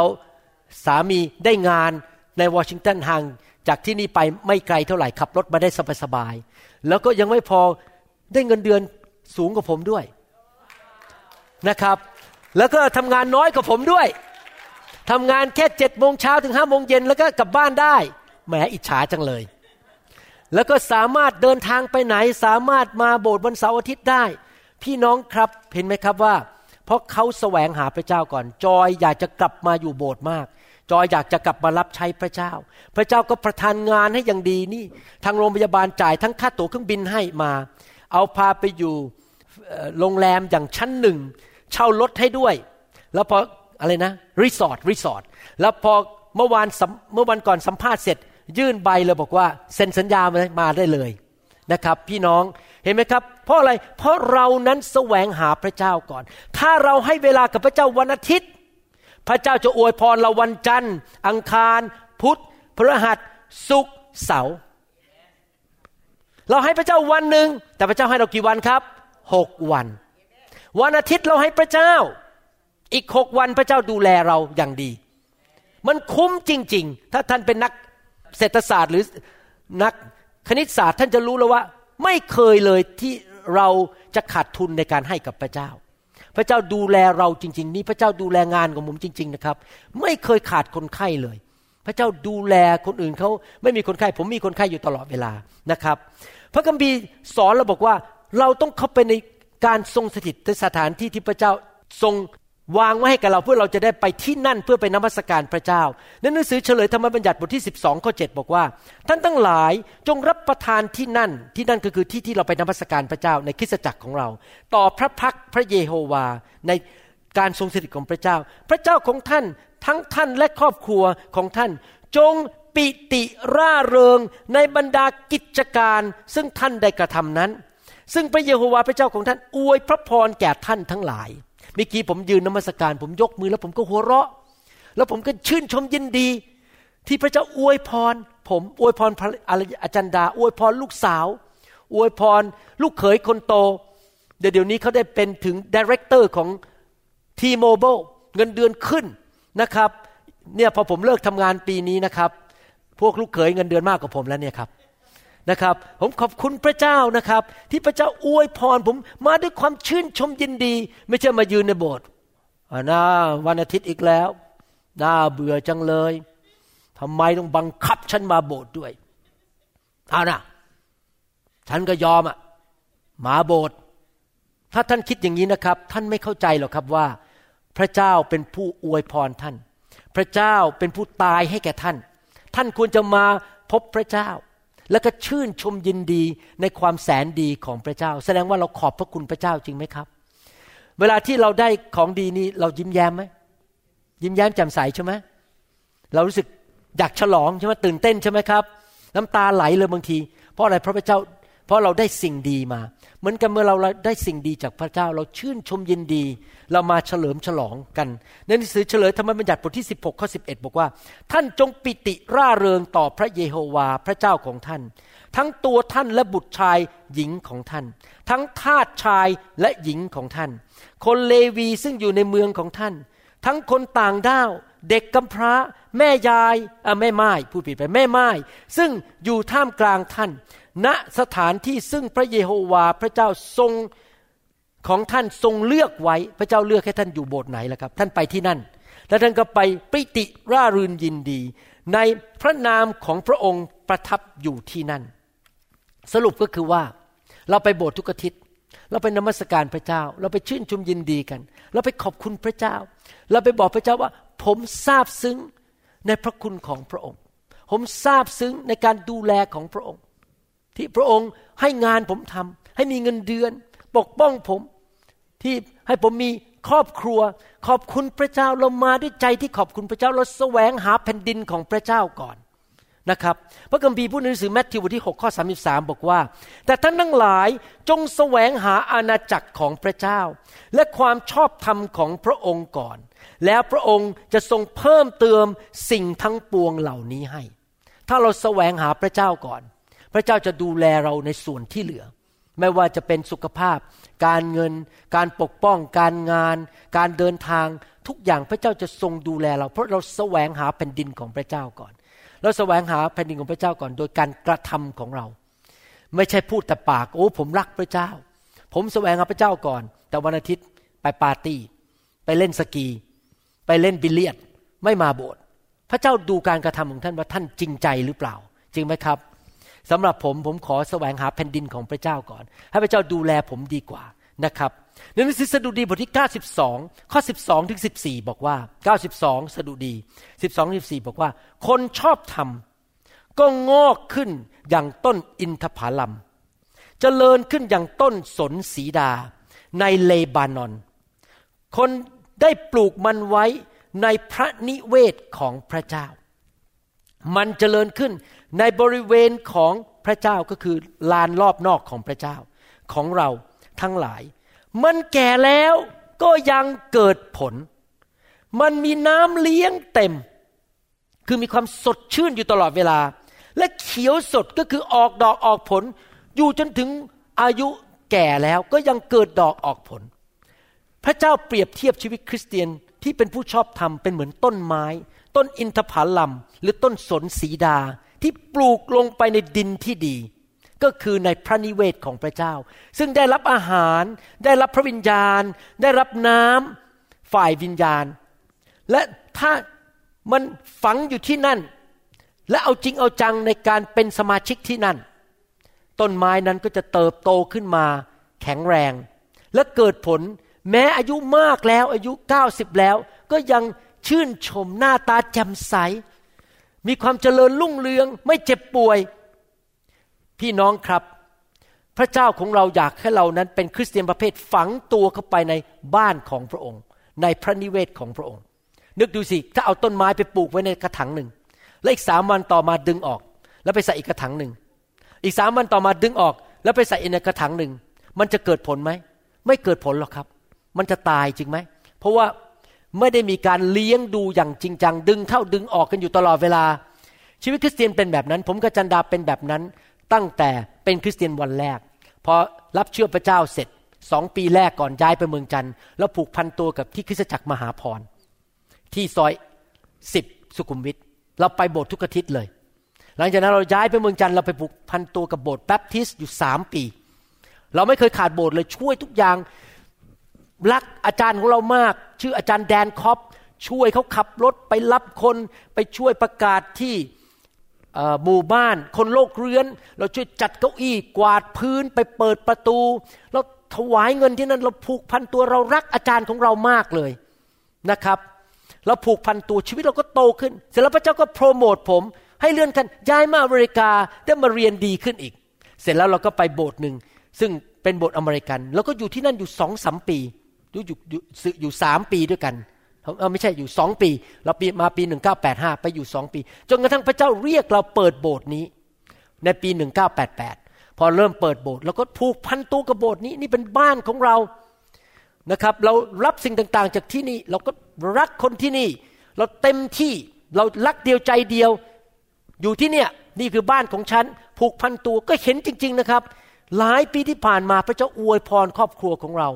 สามีได้งานในวอชิงตันห่างจากที่นี่ไปไม่ไกลเท่าไหร่ขับรถมาได้สบายๆแล้วก็ยังไม่พอได้เงินเดือนสูงกว่าผมด้วยนะครับ แล้วก็ทำงานน้อยกว่าผมด้วยทำงานแค่เจ็ดโมงเช้าถึงห้าโมงเย็นแล้วก็กลับบ้านได้แหมอิจฉาจังเลย แล้วก็สามารถเดินทางไปไหน สามารถมาโบสถ์วันเสาร์อาทิตย์ได้ พี่น้องครับเห็นไหมครับว่า เพราะเขาแสวงหาพระเจ้าก่อน จอยอยากจะกลับมาอยู่โบสถ์มาก จอยอยากจะกลับมารับใช้พระเจ้า พระเจ้าก็ประทานงานให้อย่างดีนี่ ทางโรงพยาบาลจ่ายทั้งค่าตั๋วเครื่องบินให้มา เอาพาไปอยู่โรงแรมอย่างชั้นหนึ่ง เช่ารถให้ด้วย แล้วพออะไรนะรีสอร์ทรีสอร์ทแล้วพอเมื่อวานเมื่อวันก่อนสัมภาษณ์เสร็จ ยื่นใบเลยบอกว่าเซ็นสัญญามาได้เลยนะครับ พี่น้องเห็นไหมครับ เพราะอะไรเพราะเรานั้นแสวงหาพระเจ้าก่อน ถ้าเราให้เวลากับพระเจ้าวันอาทิตย์ พระเจ้าจะอวยพรเราวันจันทร์ อังคาร พุธพฤหัสศุกร์เสาร์เราให้พระเจ้าวันหนึ่งแต่พระเจ้าให้เรากี่วันครับหกวัน วันอาทิตย์เราให้พระเจ้า อีกหกวันพระเจ้าดูแลเราอย่างดี มันคุ้มจริง ๆ ถ้าท่านเป็นนัก เศรษฐศาสตร์หรือนักคณิตศาสตร์ท่านจะรู้แล้วว่า ไม่เคยเลยที่เราจะขาดทุนในการให้กับพระเจ้า พระเจ้าดูแลเราจริง ๆ นี่พระเจ้าดูแลงานของผมจริง ๆ นะครับ ไม่เคยขาดคนไข้เลย พระเจ้าดูแลคนอื่นเขาไม่มีคนไข้ ผมมีคนไข้อยู่ตลอดเวลานะครับ พระคัมภีร์สอนเราบอกว่าเราต้องเข้าไปในการทรงสถิตในสถานที่ที่พระเจ้าทรง วางไว้ให้กับเราเพื่อเราจะได้ไปที่นั่นเพื่อไปนมัสการพระเจ้าในหนังสือเฉลยธรรมบัญญัติบทที่ 12ข้อ7บอกว่า ท่านทั้งหลายจงรับประทานที่นั่น ที่นั่นก็คือที่ที่เราไปนมัสการพระเจ้าในคริสตจักรของเรา ต่อพระพักพระเยโฮวา ในการทรงสถิตของพระเจ้า พระเจ้าของท่านทั้งท่านและครอบครัวของท่าน จงปิติร่าเริงในบรรดากิจการซึ่งท่านได้กระทำนั้น ซึ่งพระเยโฮวาพระเจ้าของท่านอวยพระพรแก่ท่านทั้งหลาย เมื่อกี้ผมยืนนมัสการ ผมยกมือแล้วผมก็หัวเราะ แล้วผมก็ชื่นชมยินดี ที่พระเจ้าอวยพร ผมอวยพรอาจารย์ดา อวยพรลูกสาว อวยพรลูกเขยคนโต เดี๋ยวเดี๋ยวนี้เขาได้เป็นถึง director ของ T-Mobile เงินเดือนขึ้นนะครับเนี่ยพอผมเลิกทำงานปีนี้นะครับ พวกลูกเขยเงินเดือนมากกว่าผมแล้วเนี่ยครับ นะครับ ผมขอบคุณพระเจ้านะครับ ที่พระเจ้าอวยพรผมมาด้วยความชื่นชมยินดี ไม่ใช่มายืนในโบสถ์นะวันอาทิตย์อีกแล้วน่าเบื่อจังเลยทำไมต้องบังคับฉันมาโบสถ์ด้วยเอานะฉันก็ยอมอะมาโบสถ์ถ้าท่านคิดอย่างนี้นะครับ ท่านไม่เข้าใจหรอกครับว่า พระเจ้าเป็นผู้อวยพรท่าน พระเจ้าเป็นผู้ตายให้แก่ท่าน ท่านควรจะมาพบพระเจ้า แล้วก็ชื่นชมยินดีในความแสนดีของพระเจ้า แสดงว่าเราขอบพระคุณพระเจ้าจริงไหมครับ เวลาที่เราได้ของดีนี้เรายิ้มแย้มไหมยิ้มแย้มแจ่มใสใช่ไหมเรารู้สึกอยากฉลองใช่ไหมตื่นเต้นใช่ไหมครับ น้ำตาไหลเลยบางที เพราะอะไรเพราะพระเจ้า เพราะเราได้สิ่งดีมา เหมือนกันเมื่อเราได้สิ่งดีจากพระเจ้า เราชื่นชมยินดี เรามาเฉลิมฉลองกันในหนังสือเฉลยธรรมบัญญัติบทที่ 16ข้อ11 บอกว่า ท่านจงปิติร่าเริงต่อพระเยโฮวาพระเจ้าของท่าน ทั้งตัวท่านและบุตรชายหญิงของท่าน ทั้งทาสชายและหญิงของท่าน คนเลวีซึ่งอยู่ในเมืองของท่าน ทั้งคนต่างด้าวเด็กกำพร้า แม่ยายอ่แม่ไม้ผู้ผิดไปแม่ไม้ซึ่งอยู่ท่ามกลางท่าน ณสถานที่ซึ่งพระเยโฮวาพระเจ้าทรงของท่านทรงเลือกไว้ พระเจ้าเลือกให้ท่านอยู่โบสถ์ไหนล่ะครับ ท่านไปที่นั่น แล้วท่านก็ไปปริติร่ารื่นยินดี ในพระนามของพระองค์ประทับอยู่ที่นั่น สรุปก็คือว่า เราไปโบสถ์ทุกอาทิตย์ เราไปนมัสการพระเจ้า เราไปชื่นชมยินดีกัน เราไปขอบคุณพระเจ้า เราไปบอกพระเจ้าว่า ผมซาบซึ้งในพระคุณของพระองค์ ผมซาบซึ้งในการดูแลของพระองค์ ที่พระองค์ให้งานผมทำให้มีเงินเดือน ปกป้องผม ที่ให้ผมมีครอบครัว ขอบคุณพระเจ้าเรามาด้วยใจที่ขอบคุณพระเจ้าเราแสวงหาแผ่นดินของพระเจ้าก่อนนะครับพระคัมภีร์พูดในหนังสือแมทธิวบทที่6ข้อ33 บอกว่า แต่ท่านทั้งหลายจงแสวงหาอาณาจักรของพระเจ้า และความชอบธรรมของพระองค์ก่อน แล้วพระองค์จะทรงเพิ่มเติมสิ่งทั้งปวงเหล่านี้ให้ ถ้าเราแสวงหาพระเจ้าก่อน พระเจ้าจะดูแลเราในส่วนที่เหลือ ไม่ว่าจะเป็นสุขภาพ การเงิน การปกป้อง การงาน การเดินทางทุกอย่างพระเจ้าจะทรงดูแลเรา เพราะเราแสวงหาแผ่นดินของพระเจ้าก่อน เราแสวงหาแผ่นดินของพระเจ้าก่อน โดยการกระทำของเรา ไม่ใช่พูดแต่ปากโอ้ผมรักพระเจ้า ผมแสวงหาพระเจ้าก่อน แต่วันอาทิตย์ไปปาร์ตี้ ไปเล่นสกี ไปเล่นบิลเลียดไม่มาโบสถ์พระเจ้าดูการกระทำของท่านว่าท่านจริงใจหรือเปล่า จริงไหมครับ สำหรับผมผมขอแสวงหาแผ่นดินของพระเจ้าก่อน ให้พระเจ้าดูแลผมดีกว่านะครับในหนังสือสดุดีบทที่ 92 ข้อ 12 ถึง 14 บอกว่า 92 สดุดี 12 14 บอกว่า คนชอบธรรมก็งอกขึ้นอย่างต้นอินทผลัมจเจริญขึ้นอย่างต้นสนสีดา ในเลบานอน คนได้ปลูกมันไว้ในพระนิเวศของพระเจ้า มันจเจริญขึ้น ในบริเวณของพระเจ้าก็คือลานรอบนอกของพระเจ้าของเราทั้งหลาย มันแก่แล้วก็ยังเกิดผล มันมีน้ำเลี้ยงเต็ม คือมีความสดชื่นอยู่ตลอดเวลา และเขียวสดก็คือออกดอกออกผล อยู่จนถึงอายุแก่แล้วก็ยังเกิดดอกออกผล พระเจ้าเปรียบเทียบชีวิตคริสเตียนที่เป็นผู้ชอบธรรมเป็นเหมือนต้นไม้ ต้นอินทผลัมหรือต้นสนสีดา ที่ปลูกลงไปในดินที่ดี ก็คือในพระนิเวศของพระเจ้า ซึ่งได้รับอาหาร ได้รับพระวิญญาณ ได้รับน้ำฝ่ายวิญญาณ และถ้ามันฝังอยู่ที่นั่น และเอาจริงเอาจังในการเป็นสมาชิกที่นั่น ต้นไม้นั้นก็จะเติบโตขึ้นมา แข็งแรง และเกิดผลแม้อายุมากแล้วอายุ 90 แล้ว ก็ยังชื่นชมหน้าตาแจ่มใส มีความเจริญรุ่งเรือง ไม่เจ็บป่วย พี่น้องครับ พระเจ้าของเราอยากให้เรานั้นเป็นคริสเตียนประเภทฝังตัวเข้าไปในบ้านของพระองค์ ในพระนิเวศของพระองค์ นึกดูสิถ้าเอาต้นไม้ไปปลูกไว้ในกระถางหนึ่ง แล้วอีกสามวันต่อมาดึงออก แล้วไปใส่อีกกระถางหนึ่ง อีกสามวันต่อมาดึงออก แล้วไปใส่อีกในกระถางหนึ่ง มันจะเกิดผลไหมไม่เกิดผลหรอกครับ มันจะตายจริงไหมเพราะว่า ไม่ได้มีการเลี้ยงดูอย่างจริงจัง ดึงเข้าดึงออกกันอยู่ตลอดเวลา ชีวิตคริสเตียนเป็นแบบนั้น ผมกับจันดาเป็นแบบนั้น ตั้งแต่เป็นคริสเตียนวันแรกพอรับเชื่อพระเจ้าเสร็จสองปีแรกก่อนย้ายไปเมืองจันทร์แล้วผูกพันตัวกับที่คริสตจักรมหาพร ที่ซอยสิบสุขุมวิทเราไปโบสถ์ทุกอาทิตย์เลย หลังจากนั้นเราย้ายไปเมืองจันทร์เราไปผูกพันตัวกับโบสถ์แบปทิสต์อยู่สามปี เราไม่เคยขาดโบสถ์เลยช่วยทุกอย่าง รักอาจารย์ของเรามาก ชื่ออาจารย์แดนคอปช่วยเขาขับรถไปรับคนไปช่วยประกาศที่หมู่บ้าน คนโลกเรื้อน เราช่วยจัดเก้าอี้กวาดพื้นไปเปิดประตู เราถวายเงินที่นั่นเราผูกพันตัวเรารักอาจารย์ของเรามากเลยนะครับเราผูกพันตัวชีวิตเราก็โตขึ้น เสร็จแล้วพระเจ้าก็โปรโมทผม ให้เลื่อนขั้นย้ายมาอเมริกาได้มาเรียนดีขึ้นอีก เสร็จแล้วเราก็ไปโบสถ์หนึ่งซึ่งเป็นโบสถ์อเมริกัน แล้วก็อยู่ที่นั่นอยู่สองสามปี อยู่อยู่อยู่อยู่สามปีด้วยกันเออไม่ใช่อยู่สองปี เราปีมาปีหนึ่งเก้าแปดห้าไปอยู่สองปี จนกระทั่งพระเจ้าเรียกเราเปิดโบสถ์นี้ ในปีหนึ่งเก้าแปดแปดพอเริ่มเปิดโบสถ์เราก็ผูกพันตัวกับโบสถ์นี้นี่เป็นบ้านของเรานะครับ เรารับสิ่งต่างๆ จากที่นี่ เราก็รักคนที่นี่ เราเต็มที่เรารักเดียวใจเดียว อยู่ที่เนี่ยนี่คือบ้านของฉัน ผูกพันตัวก็เห็นจริง ๆนะครับ หลายปีที่ผ่านมาพระเจ้าอวยพรครอบครัวของเรา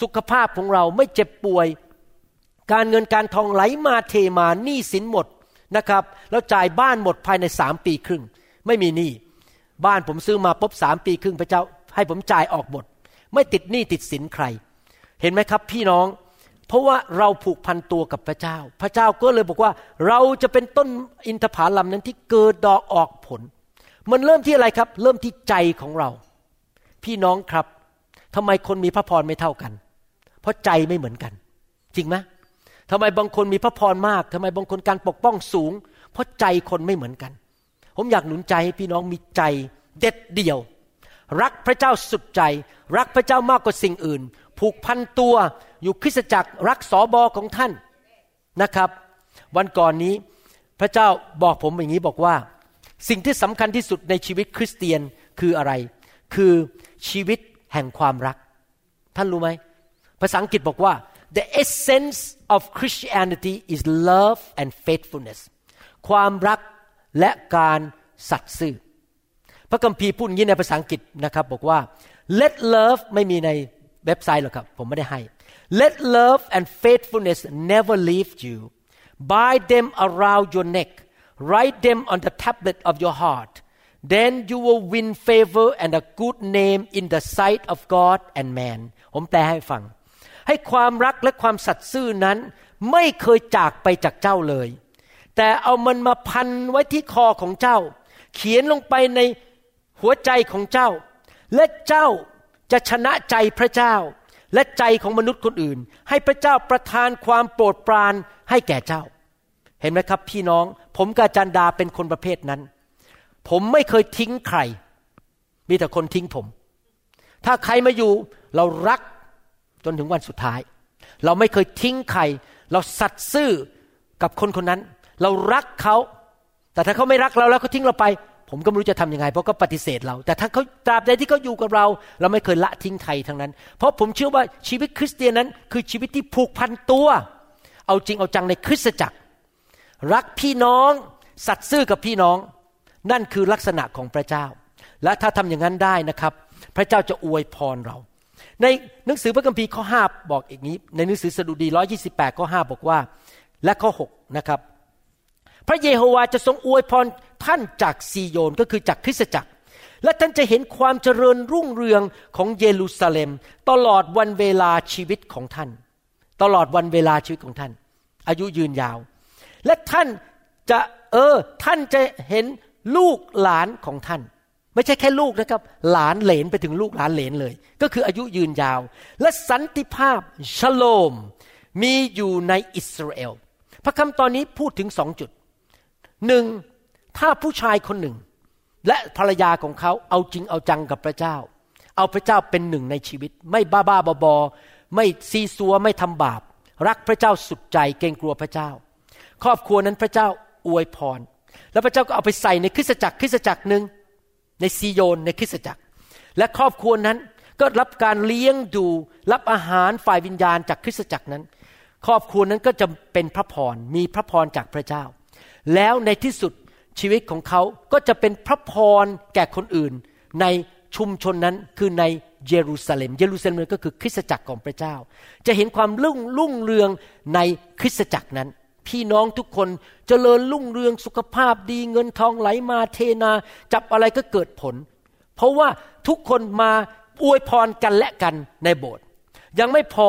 สุขภาพของเราไม่เจ็บป่วย การเงินการทองไหลมาเทมาหนี้สินหมดนะครับ แล้วจ่ายบ้านหมดภายในสามปีครึ่ง ไม่มีหนี้บ้านผมซื้อมาปุ๊บสามปีครึ่งพระเจ้า ให้ผมจ่ายออกหมด ไม่ติดหนี้ติดสินใคร เห็นไหมครับพี่น้อง เพราะว่าเราผูกพันตัวกับพระเจ้า พระเจ้าก็เลยบอกว่า เราจะเป็นต้นอินทผลัมนั้นที่เกิดดอกออกผล มันเริ่มที่อะไรครับ เริ่มที่ใจของเรา พี่น้องครับทำไมคนมีพระพรไม่เท่ากัน เพราะใจไม่เหมือนกัน จริงไหมทำไมบางคนมีพระพรมากทำไมบางคนการปกป้องสูง เพราะใจคนไม่เหมือนกัน ผมอยากหนุนใจให้พี่น้องมีใจเด็ดเดี่ยว รักพระเจ้าสุดใจ รักพระเจ้ามากกว่าสิ่งอื่น ผูกพันตัวอยู่คริสตจักรรักสอบอของท่านนะครับ วันก่อนนี้พระเจ้าบอกผมอย่างนี้บอกว่า สิ่งที่สำคัญที่สุดในชีวิตคริสเตียนคืออะไร คือชีวิตแห่งความรัก ท่านรู้ไหม ภาษาอังกฤษบอกว่า the essence of Christianity is love and faithfulness ความรักและการสัตย์ซื่อ พระคัมภีร์พูดอย่างนี้ในภาษาอังกฤษนะครับบอกว่า let love ไม่มีในเว็บไซต์หรอกครับ ผมไม่ได้ให้ let love and faithfulness never leave you bind them around your neck write them on the tablet of your heart then you will win favor and a good name in the sight of God and man ผมแปลให้ฟัง ให้ความรักและความสัตย์ซื่อนั้น ไม่เคยจากไปจากเจ้าเลย แต่เอามันมาพันไว้ที่คอของเจ้า เขียนลงไปในหัวใจของเจ้า และเจ้าจะชนะใจพระเจ้า และใจของมนุษย์คนอื่น ให้พระเจ้าประทานความโปรดปรานให้แก่เจ้า เห็นไหมครับพี่น้อง ผมกาจันดาเป็นคนประเภทนั้น ผมไม่เคยทิ้งใคร มีแต่คนทิ้งผม ถ้าใครมาอยู่เรารัก จนถึงวันสุดท้าย เราไม่เคยทิ้งใคร เราสัตย์ซื่อกับคนคนนั้น เรารักเขา แต่ถ้าเขาไม่รักเราแล้วเขาทิ้งเราไป ผมก็ไม่รู้จะทํำยังไง เพราะก็ปฏิเสธเรา แต่ถ้าเขาตราบใดที่เขาอยู่กับเรา เราไม่เคยละทิ้งใครทั้งนั้น เพราะผมเชื่อว่าชีวิตคริสเตียนนั้น คือชีวิตที่ผูกพันตัว เอาจริงเอาจังในคริสตจักร รักพี่น้อง สัตย์ซื่อกับพี่น้อง นั่นคือลักษณะของพระเจ้า และถ้าทำอย่างนั้นได้นะครับ พระเจ้าจะอวยพรเรา ในหนังสือพระคัมภีร์ข้อ5บอกอีกนี้ ในหนังสือสดุดี128ข้อ5บอกว่า และข้อ6นะครับ พระเยโฮวาจะทรงอวยพรท่านจากซีโยนก็คือจากคริสตจักร และท่านจะเห็นความเจริญรุ่งเรืองของเยรูซาเล็ม ตลอดวันเวลาชีวิตของท่าน ตลอดวันเวลาชีวิตของท่าน อายุยืนยาว และท่านจะเออท่านจะเห็นลูกหลานของท่าน ไม่ใช่แค่ลูกนะครับ หลานเหลนไปถึงลูกหลานเหลนเลย ก็คืออายุยืนยาว และสันติภาพชโลม มีอยู่ในอิสราเอลพระคำตอนนี้พูดถึงสองจุดหนึ่งถ้าผู้ชายคนหนึ่ง และภรรยาของเขาเอาจริงเอาจังกับพระเจ้า เอาพระเจ้าเป็นหนึ่งในชีวิต ไม่บ้าบ้าบอบอไม่ซีซัวไม่ทำบาป รักพระเจ้าสุดใจเกรงกลัวพระเจ้า ครอบครัวนั้นพระเจ้าอวยพร แล้วพระเจ้าก็เอาไปใส่ในคริสตจักรคริสตจักรหนึ่ง ในซีโยนในคริสตจักร และครอบครัวนั้นก็รับการเลี้ยงดูรับอาหารฝ่ายวิญญาณจากคริสตจักรนั้น ครอบครัวนั้นก็จะเป็นพระพรมีพระพรจากพระเจ้า แล้วในที่สุดชีวิตของเขาก็จะเป็นพระพรแก่คนอื่น ในชุมชนนั้นคือในเยรูซาเล็ม เยรูซาเล็มก็คือคริสตจักรของพระเจ้า จะเห็นความรุ่งรุ่งเรืองในคริสตจักรนั้น พี่น้องทุกคนจเจริญรุ่งเรืองสุขภาพดีเงินทองไหลมาเทนา จับอะไรก็เกิดผล เพราะว่าทุกคนมาอวยพรกันและกันในโบสถ์ยังไม่พอ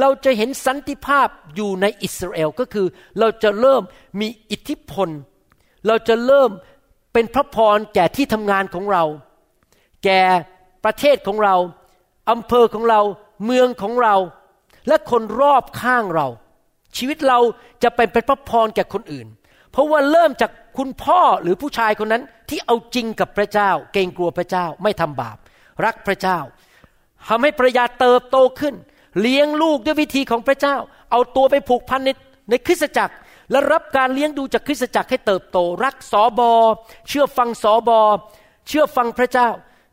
เราจะเห็นสันติภาพอยู่ในอิสราเอลก็คือ เราจะเริ่มมีอิทธิพล เราจะเริ่มเป็นพระพรแก่ที่ทำงานของเรา แก่ประเทศของเราอำเภอของเราเมืองของเรา และคนรอบข้างเรา ชีวิตเราจะเป็นเป็นพระพรแก่คนอื่น เพราะว่าเริ่มจากคุณพ่อหรือผู้ชายคนนั้นที่เอาจริงกับพระเจ้า เกรงกลัวพระเจ้าไม่ทำบาป รักพระเจ้าทำให้ภรรยาเติบโตขึ้น เลี้ยงลูกด้วยวิธีของพระเจ้า เอาตัวไปผูกพันในในคริสตจักร และรับการเลี้ยงดูจากคริสตจักรให้เติบโต รักสอบอ เชื่อฟังสอบอ เชื่อฟังพระเจ้า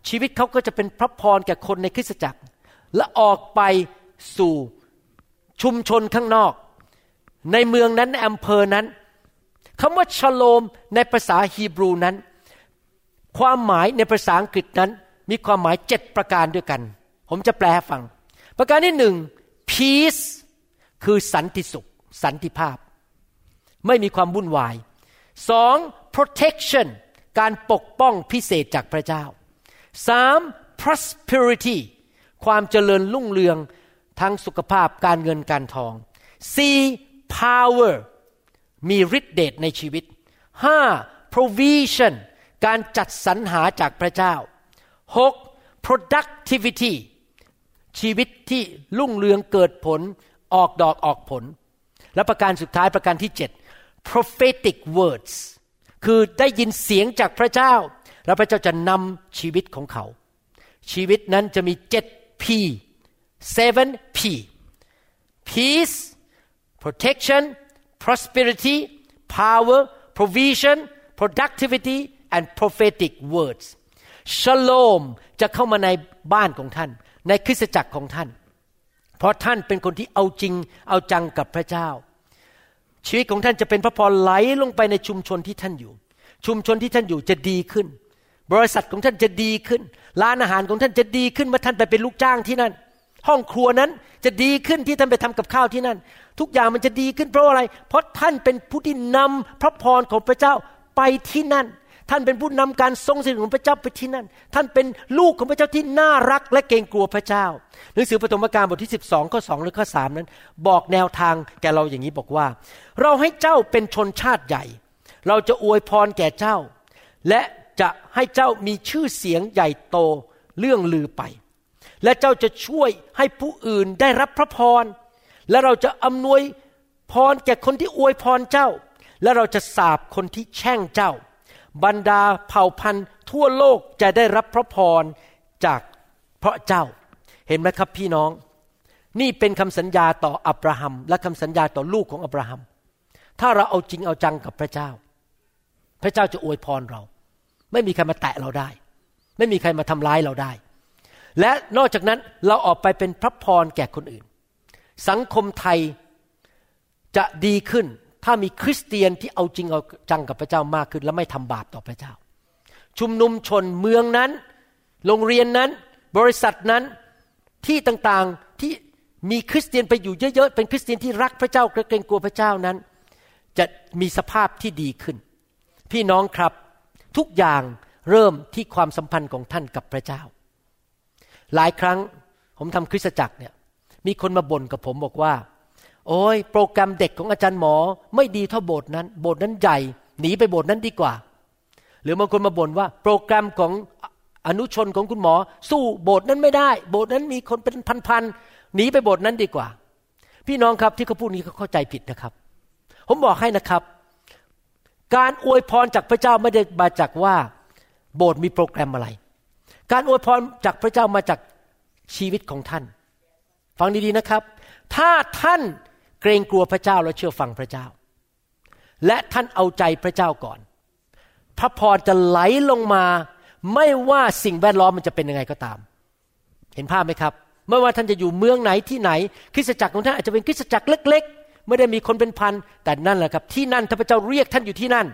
ชีวิตเขาก็จะเป็นพระพรแก่คนในคริสตจักร และออกไปสู่ชุมชนข้างนอก ในเมืองนั้นในอำเภอนั้นคำว่าชโลมในภาษาฮีบรูนั้น ความหมายในภาษาอังกฤษนั้น มีความหมายเจ็ดประการด้วยกัน ผมจะแปลให้ฟัง ประการที่หนึ่ง peace คือสันติสุข สันติภาพ ไม่มีความวุ่นวายสอง protection การปกป้องพิเศษจากพระเจ้าสาม prosperity ความเจริญรุ่งเรืองทั้งสุขภาพการเงินการทองสี่ power มีฤทธิเดชในชีวิตห้า provision การจัดสรรหาจากพระเจ้าหก productivity ชีวิตที่รุ่งเรืองเกิดผลออกดอกออกผล และประการสุดท้ายประการที่เจ็ด prophetic words คือได้ยินเสียงจากพระเจ้า แล้วพระเจ้าจะนำชีวิตของเขา ชีวิตนั้นจะมีเจ็ด P seven P peace protection prosperity power provision productivity and prophetic words shalom จะเข้ามาในบ้านของท่าน ในคริสตจักรของท่าน เพราะท่านเป็นคนที่เอาจริงเอาจังกับพระเจ้า ชีวิตของท่านจะเป็นพระพรไหลลงไปในชุมชนที่ท่านอยู่ ชุมชนที่ท่านอยู่จะดีขึ้น บริษัทของท่านจะดีขึ้น ร้านอาหารของท่านจะดีขึ้นเมื่อท่านไปเป็นลูกจ้างที่นั่น ห้องครัวนั้นจะดีขึ้นที่ท่านไปทำกับข้าวที่นั่น ทุกอย่างมันจะดีขึ้นเพราะอะไร เพราะท่านเป็นผู้ที่นำพระพรของพระเจ้าไปที่นั่น ท่านเป็นผู้นำการทรงสิริของพระเจ้าไปที่นั่น ท่านเป็นลูกของพระเจ้าที่น่ารักและเกรงกลัวพระเจ้า หนังสือปฐมกาลบทที่ 12ข้อ2หรือข้อ3นั้น บอกแนวทางแกเราอย่างนี้บอกว่า เราให้เจ้าเป็นชนชาติใหญ่ เราจะอวยพรแก่เจ้า และจะให้เจ้ามีชื่อเสียงใหญ่โตเรื่องลือไป และเจ้าจะช่วยให้ผู้อื่นได้รับพระพร และเราจะอำนวยพรแก่คนที่อวยพรเจ้า และเราจะสาบคนที่แช่งเจ้า บรรดาเผ่าพันธุ์ทั่วโลกจะได้รับพระพรจากเพราะเจ้า เห็นไหมครับพี่น้อง นี่เป็นคำสัญญาต่ออับราฮัม และคำสัญญาต่อลูกของอับราฮัม ถ้าเราเอาจริงเอาจังกับพระเจ้า พระเจ้าจะอวยพรเรา ไม่มีใครมาแตะเราได้ ไม่มีใครมาทำร้ายเราได้ และนอกจากนั้นเราออกไปเป็นพระพรแก่คนอื่น สังคมไทยจะดีขึ้น ถ้ามีคริสเตียนที่เอาจริงเอาจังกับพระเจ้ามากขึ้น และไม่ทำบาปต่อพระเจ้า ชุมนุมชนเมืองนั้น โรงเรียนนั้น บริษัทนั้นที่ต่างๆที่มีคริสเตียนไปอยู่เยอะๆ เป็นคริสเตียนที่รักพระเจ้าเกรงกลัวพระเจ้านั้น จะมีสภาพที่ดีขึ้น พี่น้องครับทุกอย่างเริ่มที่ความสัมพันธ์ของท่านกับพระเจ้า หลายครั้งผมทำคริสตจักรเนี่ยมีคนมาบ่นกับผมบอกว่า โอ้ยโปรแกรมเด็กของอาจารย์หมอ ไม่ดีเท่าโบสถ์นั้น โบสถ์นั้นใหญ่หนีไปโบสถ์นั้นดีกว่า หรือบางคนมาบ่นว่า โปรแกรมของอนุชนของคุณหมอ สู้โบสถ์นั้นไม่ได้ โบสถ์นั้นมีคนเป็นพันๆหนีไปโบสถ์นั้นดีกว่า พี่น้องครับที่เขาพูดนี้เขาเข้าใจผิดนะครับ ผมบอกให้นะครับ การอวยพรจากพระเจ้าไม่ได้มาจากว่า โบสถ์มีโปรแกรมอะไร การอวยพรจากพระเจ้ามาจากชีวิตของท่าน ฟังดีๆนะครับ ถ้าท่านเกรงกลัวพระเจ้าและเชื่อฟังพระเจ้า และท่านเอาใจพระเจ้าก่อน พระพรจะไหลลงมา ไม่ว่าสิ่งแวดล้อมมันจะเป็นยังไงก็ตาม เห็นภาพไหมครับ ไม่ว่าท่านจะอยู่เมืองไหนที่ไหน คริสตจักรของท่านอาจจะเป็นคริสตจักรเล็ก ๆ ไม่ได้มีคนเป็นพันแต่นั่นแหละครับ ที่นั่นถ้าพระเจ้าเรียกท่านอยู่ที่นั่น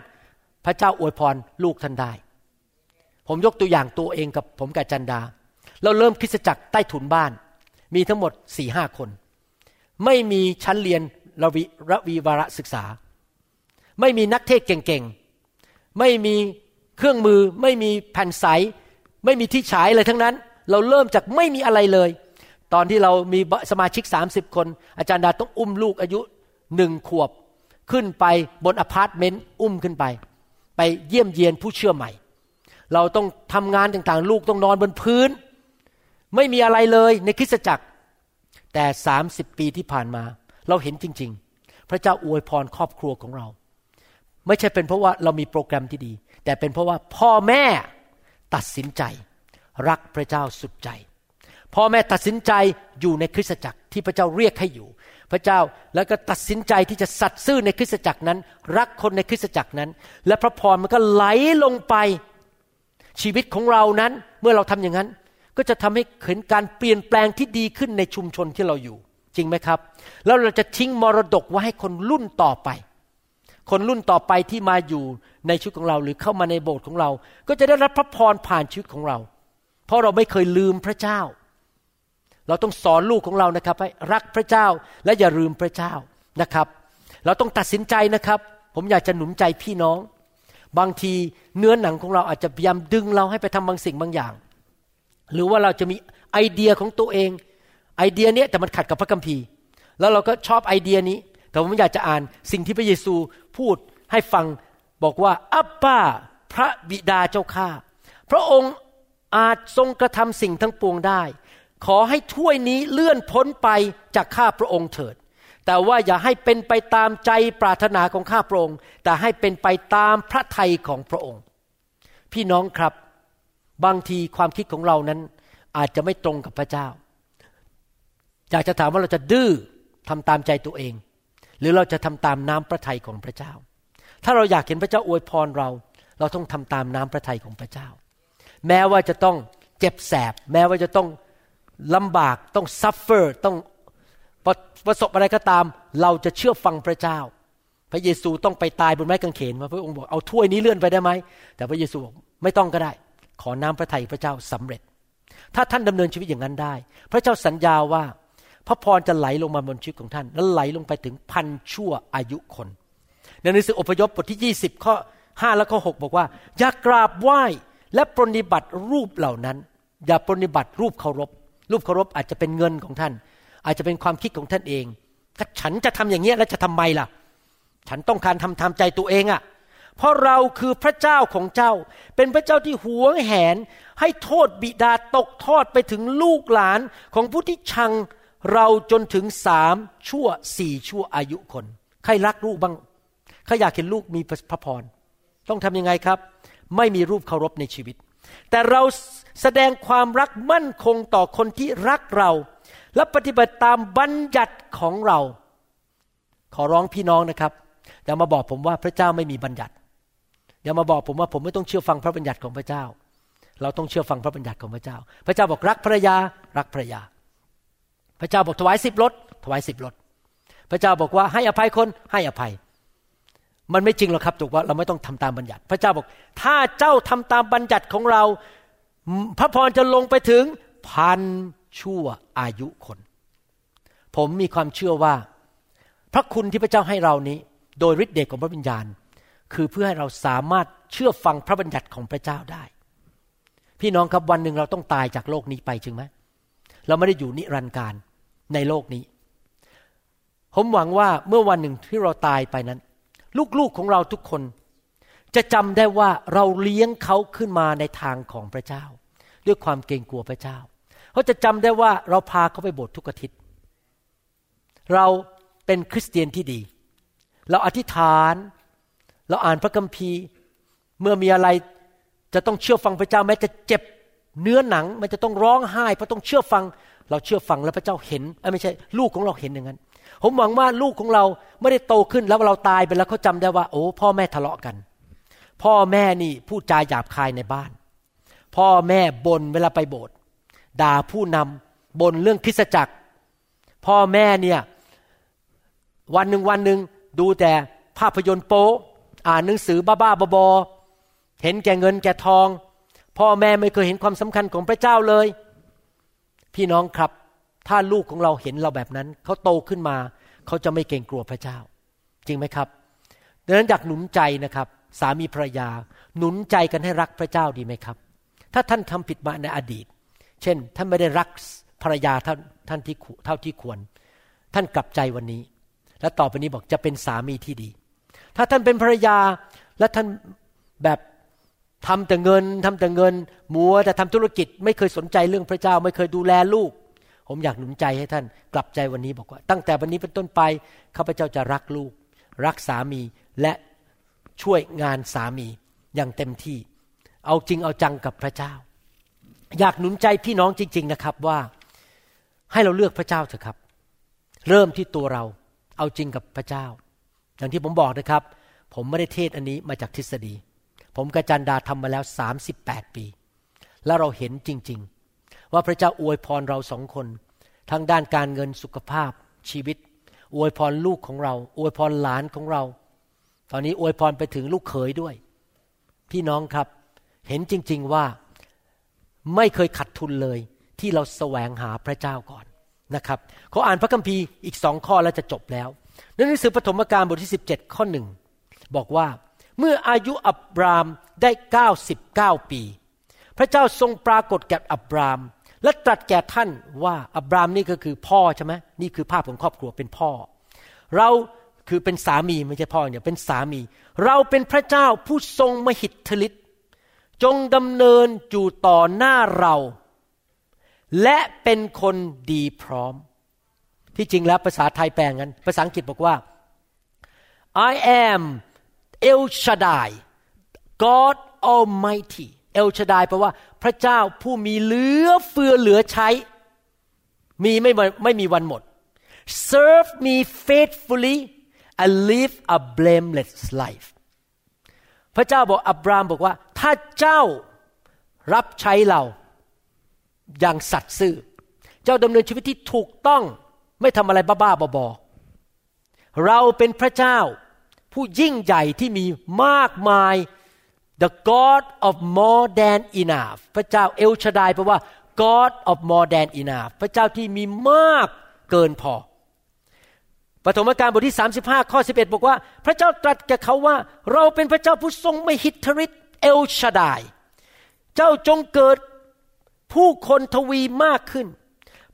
พระเจ้าอวยพรลูกท่านได้ ผมยกตัวอย่างตัวเองกับผมกับจันดา เราเริ่มคริสจักรใต้ถุนบ้าน มีทั้งหมดสี่ห้าคน ไม่มีชั้นเรียนระวิระวีวารศึกษา ไม่มีนักเทศเก่งๆ ไม่มีเครื่องมือ ไม่มีแผ่นใส ไม่มีที่ฉายอะไรทั้งนั้น เราเริ่มจากไม่มีอะไรเลย ตอนที่เรามีสมาชิก 30 คน อาจารย์ดาต้องอุ้มลูกอายุหนึ่งขวบ ขึ้นไปบนอพาร์ตเมนต์อุ้มขึ้นไป ไปเยี่ยมเยียนผู้เชื่อใหม่ เราต้องทำงานต่างๆ ลูกต้องนอนบนพื้น ไม่มีอะไรเลยในคริสตจักร แต่สามสิบปีที่ผ่านมา เราเห็นจริง ๆ พระเจ้าอวยพรครอบครัวของเรา ไม่ใช่เป็นเพราะว่าเรามีโปรแกรมที่ดี แต่เป็นเพราะว่าพ่อแม่ตัดสินใจ รักพระเจ้าสุดใจพ่อแม่ตัดสินใจอยู่ในคริสตจักรที่พระเจ้าเรียกให้อยู่ พระเจ้าแล้วก็ตัดสินใจที่จะสัตย์ซื่อในคริสตจักรนั้น รักคนในคริสตจักรนั้น และพระพรมันก็ไหลลงไป ชีวิตของเรานั้นเมื่อเราทำอย่างนั้น ก็จะทำให้เห็นการเปลี่ยนแปลงที่ดีขึ้นในชุมชนที่เราอยู่ จริงไหมครับ แล้วเราจะทิ้งมรดกไว้ให้คนรุ่นต่อไป คนรุ่นต่อไปที่มาอยู่ในชีวิตของเรา หรือเข้ามาในโบสถ์ของเรา ก็จะได้รับพระพรผ่านชีวิตของเรา เพราะเราไม่เคยลืมพระเจ้า เราต้องสอนลูกของเรานะครับให้รักพระเจ้าและอย่าลืมพระเจ้านะครับ เราต้องตัดสินใจนะครับ ผมอยากจะหนุนใจพี่น้อง บางทีเนื้อหนังของเราอาจจะพยายามดึงเราให้ไปทำบางสิ่งบางอย่าง หรือว่าเราจะมีไอเดียของตัวเอง ไอเดียเนี้ยแต่มันขัดกับพระคัมภีร์ แล้วเราก็ชอบไอเดียนี้ แต่ผมอยากจะอ่านสิ่งที่พระเยซูพูดให้ฟังบอกว่าอับป้าพระบิดาเจ้าข้าพระองค์อาจทรงกระทำสิ่งทั้งปวงได้ ขอให้ถ้วยนี้เลื่อนพ้นไปจากข้าพระองค์เถิด แต่ว่าอย่าให้เป็นไปตามใจปรารถนาของข้าพระองค์ แต่ให้เป็นไปตามพระทัยของพระองค์ พี่น้องครับ บางทีความคิดของเรานั้นอาจจะไม่ตรงกับพระเจ้า อยากจะถามว่าเราจะดื้อทำตามใจตัวเอง หรือเราจะทำตามน้ำพระทัยของพระเจ้า ถ้าเราอยากเห็นพระเจ้าอวยพรเรา เราต้องทำตามน้ำพระทัยของพระเจ้า แม้ว่าจะต้องเจ็บแสบ แม้ว่าจะต้องลำบากต้อง suffer ต้อง ประสบอะไรก็ตาม เราจะเชื่อฟังพระเจ้า พระเยซูต้องไปตายบนไม้กางเขนมาพระองค์บอกเอาถ้วยนี้เลื่อนไปได้ไหมแต่พระเยซูบอกไม่ต้องก็ได้ ขอน้ำพระทัยพระเจ้าสำเร็จ ถ้าท่านดำเนินชีวิตอย่างนั้นได้ พระเจ้าสัญญาว่า พระพรจะไหลลงมาบนชีวิตของท่าน และไหลลงไปถึงพันชั่วอายุคนในหนังสืออพยพบทที่ 20 ข้อ 5 และข้อ 6 บอกว่า อย่ากราบไหว้และปรนิบัติรูปเหล่านั้น อย่าปรนิบัติรูปเคารพ รูปเคารพอาจจะเป็นเงินของท่าน อาจจะเป็นความคิดของท่านเองถ้าฉันจะทำอย่างนี้แล้วจะทำไมล่ะ ฉันต้องการทำตามใจตัวเองอะ่ะ เพราะเราคือพระเจ้าของเจ้า เป็นพระเจ้าที่หวงแหน ให้โทษบิดาตกทอดไปถึงลูกหลานของผู้ที่ชังเราจนถึงสามชั่วสี่ชั่วอายุคน ใครรักลูกบ้างใครอยากเห็นลูกมีพระพร ต้องทำยังไงครับ ไม่มีรูปเคารพในชีวิต แต่เราแสดงความรักมั่นคงต่อคนที่รักเรา และปฏิบัติตามบัญญัติของเรา ขอร้องพี่น้องนะครับอย่ามาบอกผมว่าพระเจ้าไม่มีบัญญัติอย่ามาบอกผมว่าผมไม่ต้องเชื่อฟังพระบัญญัติของพระเจ้า เราต้องเชื่อฟังพระบัญญัติของพระเจ้า พระเจ้าบอกรักภรรยารักภรรยา พระเจ้าบอกถวายสิบรถถวายสิบรถพระเจ้าบอกว่าให้อภัยคนให้อภัย มันไม่จริงหรอกครับถูกว่าเราไม่ต้องทำตามบัญญัติ พระเจ้าบอก ถ้าเจ้าทำตามบัญญัติของเรา พระพรจะลงไปถึงพัน ชั่วอายุคน ผมมีความเชื่อว่า พระคุณที่พระเจ้าให้เรานี้ โดยฤทธิ์เดชของพระวิญญาณ คือเพื่อให้เราสามารถเชื่อฟังพระบัญญัติของพระเจ้าได้ พี่น้องครับวันหนึ่งเราต้องตายจากโลกนี้ไปจริงไหมเราไม่ได้อยู่นิรันดร์การในโลกนี้ ผมหวังว่าเมื่อวันหนึ่งที่เราตายไปนั้น ลูกๆของเราทุกคน จะจำได้ว่าเราเลี้ยงเขาขึ้นมาในทางของพระเจ้า ด้วยความเกรงกลัวพระเจ้า เขาจะจำได้ว่าเราพาเขาไปโบสถ์ทุกอาทิตย์ เราเป็นคริสเตียนที่ดี เราอธิษฐาน เราอ่านพระคัมภีร์ เมื่อมีอะไรจะต้องเชื่อฟังพระเจ้าแม้จะเจ็บเนื้อหนัง มันจะต้องร้องไห้เพราะต้องเชื่อฟัง เราเชื่อฟังแล้วพระเจ้าเห็นไม่ใช่ลูกของเราเห็นอย่างนั้น ผมหวังว่าลูกของเราไม่ได้โตขึ้นแล้วเราตายไปแล้วเขาจำได้ว่า โอ้พ่อแม่ทะเลาะกัน พ่อแม่นี่พูดจาหยาบคายในบ้าน พ่อแม่บ่นเวลาไปโบสถ์ ด่าผู้นำบนเรื่องคริสจักร พ่อแม่เนี่ยวันหนึ่งวันหนึ่งดูแต่ภาพยนตร์โป๊อ่านหนังสือบ้าๆบอๆเห็นแก่เงินแก่ทอง พ่อแม่ไม่เคยเห็นความสำคัญของพระเจ้าเลย พี่น้องครับถ้าลูกของเราเห็นเราแบบนั้น เขาโตขึ้นมา เขาจะไม่เกรงกลัวพระเจ้า จริงไหมครับดังนั้นอยากหนุนใจนะครับ สามีภรรยา หนุนใจกันให้รักพระเจ้าดีไหมครับ ถ้าท่านทำผิดมาในอดีต เช่น ท่านไม่ได้รักภรรยาท่านท่านที่เท่าที่ควร ท่านกลับใจวันนี้ และต่อไปนี้บอกจะเป็นสามีที่ดี ถ้าท่านเป็นภรรยาและท่านแบบทำแต่เงินทำแต่เงิน มัวแต่ทำธุรกิจ ไม่เคยสนใจเรื่องพระเจ้า ไม่เคยดูแลลูก ผมอยากหนุนใจให้ท่านกลับใจวันนี้บอกว่า ตั้งแต่วันนี้เป็นต้นไปข้าพเจ้าจะรักลูก รักสามีและช่วยงานสามีอย่างเต็มที่ เอาจริงเอาจังกับพระเจ้า อยากหนุนใจพี่น้องจริง ๆนะครับว่าให้เราเลือกพระเจ้าเถอะครับ เริ่มที่ตัวเราเอาจริงกับพระเจ้า อย่างที่ผมบอกนะครับ ผมไม่ได้เทศอันนี้มาจากทฤษฎี ผมกระจันดาทำมาแล้ว 38 ปี แล้วเราเห็นจริง ๆ ว่าพระเจ้าอวยพรเราสองคนทั้งด้านการเงินสุขภาพชีวิต อวยพรลูกของเรา อวยพรหลานของเรา ตอนนี้อวยพรไปถึงลูกเขยด้วย พี่น้องครับ เห็นจริง ๆว่า ไม่เคยขัดทุนเลย ที่เราแสวงหาพระเจ้าก่อนนะครับเขาอ่านพระคัมภีร์อีกสองข้อแล้วจะจบแล้วในหนังสือปฐมกาลบทที่ 17 ข้อหนึ่งบอกว่าเมื่ออายุอับรามได้ 99 ปี พระเจ้าทรงปรากฏแก่อับราม และตรัสแก่ท่านว่าอับรามนี่ก็คือพ่อใช่ไหมนี่คือภาพของครอบครัวเป็นพ่อ เราคือเป็นสามีไม่ใช่พ่อเนี่ยเป็นสามี เราเป็นพระเจ้าผู้ทรงมหิทธิฤทธิ จงดำเนินอยู่ต่อหน้าเรา และเป็นคนดีพร้อม ที่จริงแล้วภาษาไทยแปลงกันภาษาอังกฤษบอกว่า I am El Shaddai God Almighty El Shaddai แปลว่า พระเจ้าผู้มีเหลือเฟือเหลือใช้ มีไม่ไม่มีวันหมด Serve me faithfully and live a blameless life พระเจ้าบอกอับรามบอกว่า ถ้าเจ้ารับใช้เราอย่างสัตย์ซื่อ เจ้าดำเนินชีวิตที่ถูกต้องไม่ทำอะไรบ้าๆบอๆเราเป็นพระเจ้าผู้ยิ่งใหญ่ที่มีมากมาย the God of more than enough พระเจ้าเอลชดายแปลว่า God of more than enough พระเจ้าที่มีมากเกินพอปฐมกาลบทที่ 35 ข้อ 11 บอกว่า พระเจ้าตรัสแก่เขาว่า เราเป็นพระเจ้าผู้ทรงไม่หิทธิฤทธิ์ เอลชาดาย เจ้าจงเกิดผู้คนทวีมากขึ้น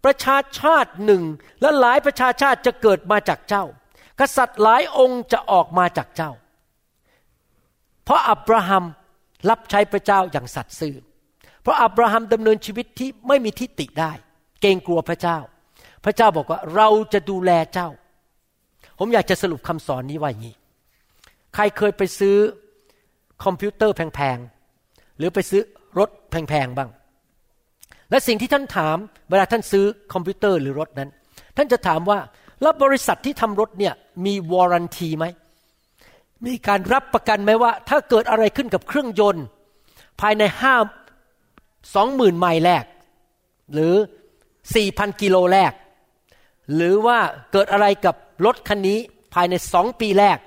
ประชาชาติหนึ่งและหลายประชาชาติจะเกิดมาจากเจ้า กษัตริย์หลายองค์จะออกมาจากเจ้า เพราะอับราฮัมรับใช้พระเจ้าอย่างสัตย์ซื่อ เพราะอับราฮัมดำเนินชีวิตที่ไม่มีทิฏฐิได้ เกรงกลัวพระเจ้า พระเจ้าบอกว่าเราจะดูแลเจ้า ผมอยากจะสรุปคำสอนนี้ว่าอย่างนี้ ใครเคยไปซื้อ คอมพิวเตอร์แพงๆ หรือไปซื้อรถแพงๆ บ้าง และสิ่งที่ท่านถามเวลาท่านซื้อคอมพิวเตอร์หรือรถนั้น ท่านจะถามว่า แล้วบริษัทที่ทำรถเนี่ยมีวอร์รันตีไหม มีการรับประกันไหมว่า ถ้าเกิดอะไรขึ้นกับเครื่องยนต์ ภายในห้าสองหมื่นไมล์แรก หรือสี่พันกิโลแรก หรือว่าเกิดอะไรกับรถคันนี้ภายในสองปีแรก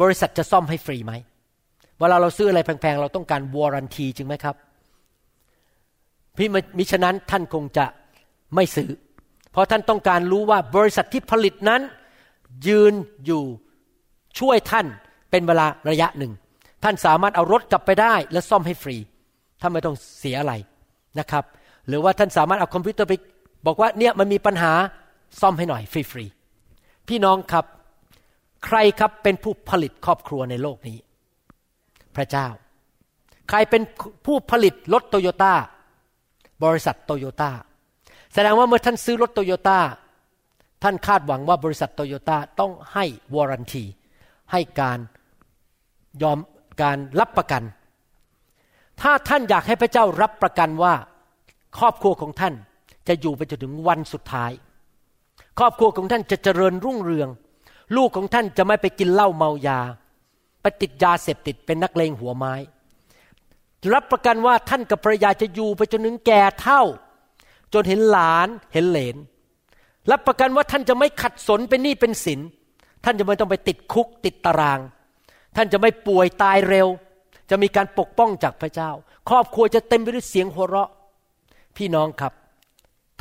บริษัทจะซ่อมให้ฟรีไหม เวลาเราซื้ออะไรแพงๆ เราต้องการวอร์รันตีจริงไหมครับ พี่มิฉะนั้นท่านคงจะไม่ซื้อ เพราะท่านต้องการรู้ว่าบริษัทที่ผลิตนั้น ยืนอยู่ช่วยท่านเป็นเวลาระยะหนึ่ง ท่านสามารถเอารถกลับไปได้และซ่อมให้ฟรีท่านไม่ต้องเสียอะไรนะครับ หรือว่าท่านสามารถเอาคอมพิวเตอร์ไปบอกว่าเนี่ยมันมีปัญหาซ่อมให้หน่อยฟรีๆพี่น้องครับ ใครครับเป็นผู้ผลิตครอบครัวในโลกนี้ พระเจ้า ใครเป็นผู้ผลิตรถโตโยต้าบริษัทโตโยต้าแสดงว่าเมื่อท่านซื้อรถโตโยต้าท่านคาดหวังว่าบริษัทโตโยต้าต้องให้วอรันทีให้การยอมการรับประกัน ถ้าท่านอยากให้พระเจ้ารับประกันว่าครอบครัวของท่านจะอยู่ไปจนถึงวันสุดท้าย ครอบครัวของท่านจะเจริญรุ่งเรือง ลูกของท่านจะไม่ไปกินเหล้าเมายา ไปติดยาเสพติดเป็นนักเลงหัวไม้ รับประกันว่าท่านกับภรรยาจะอยู่ไปจนถึงแก่เท่า จนเห็นหลานเห็นเหลน รับประกันว่าท่านจะไม่ขัดสนเป็นหนี้เป็นสิน ท่านจะไม่ต้องไปติดคุกติดตาราง ท่านจะไม่ป่วยตายเร็ว จะมีการปกป้องจากพระเจ้า ครอบครัวจะเต็มไปด้วยเสียงหัวเราะ พี่น้องครับ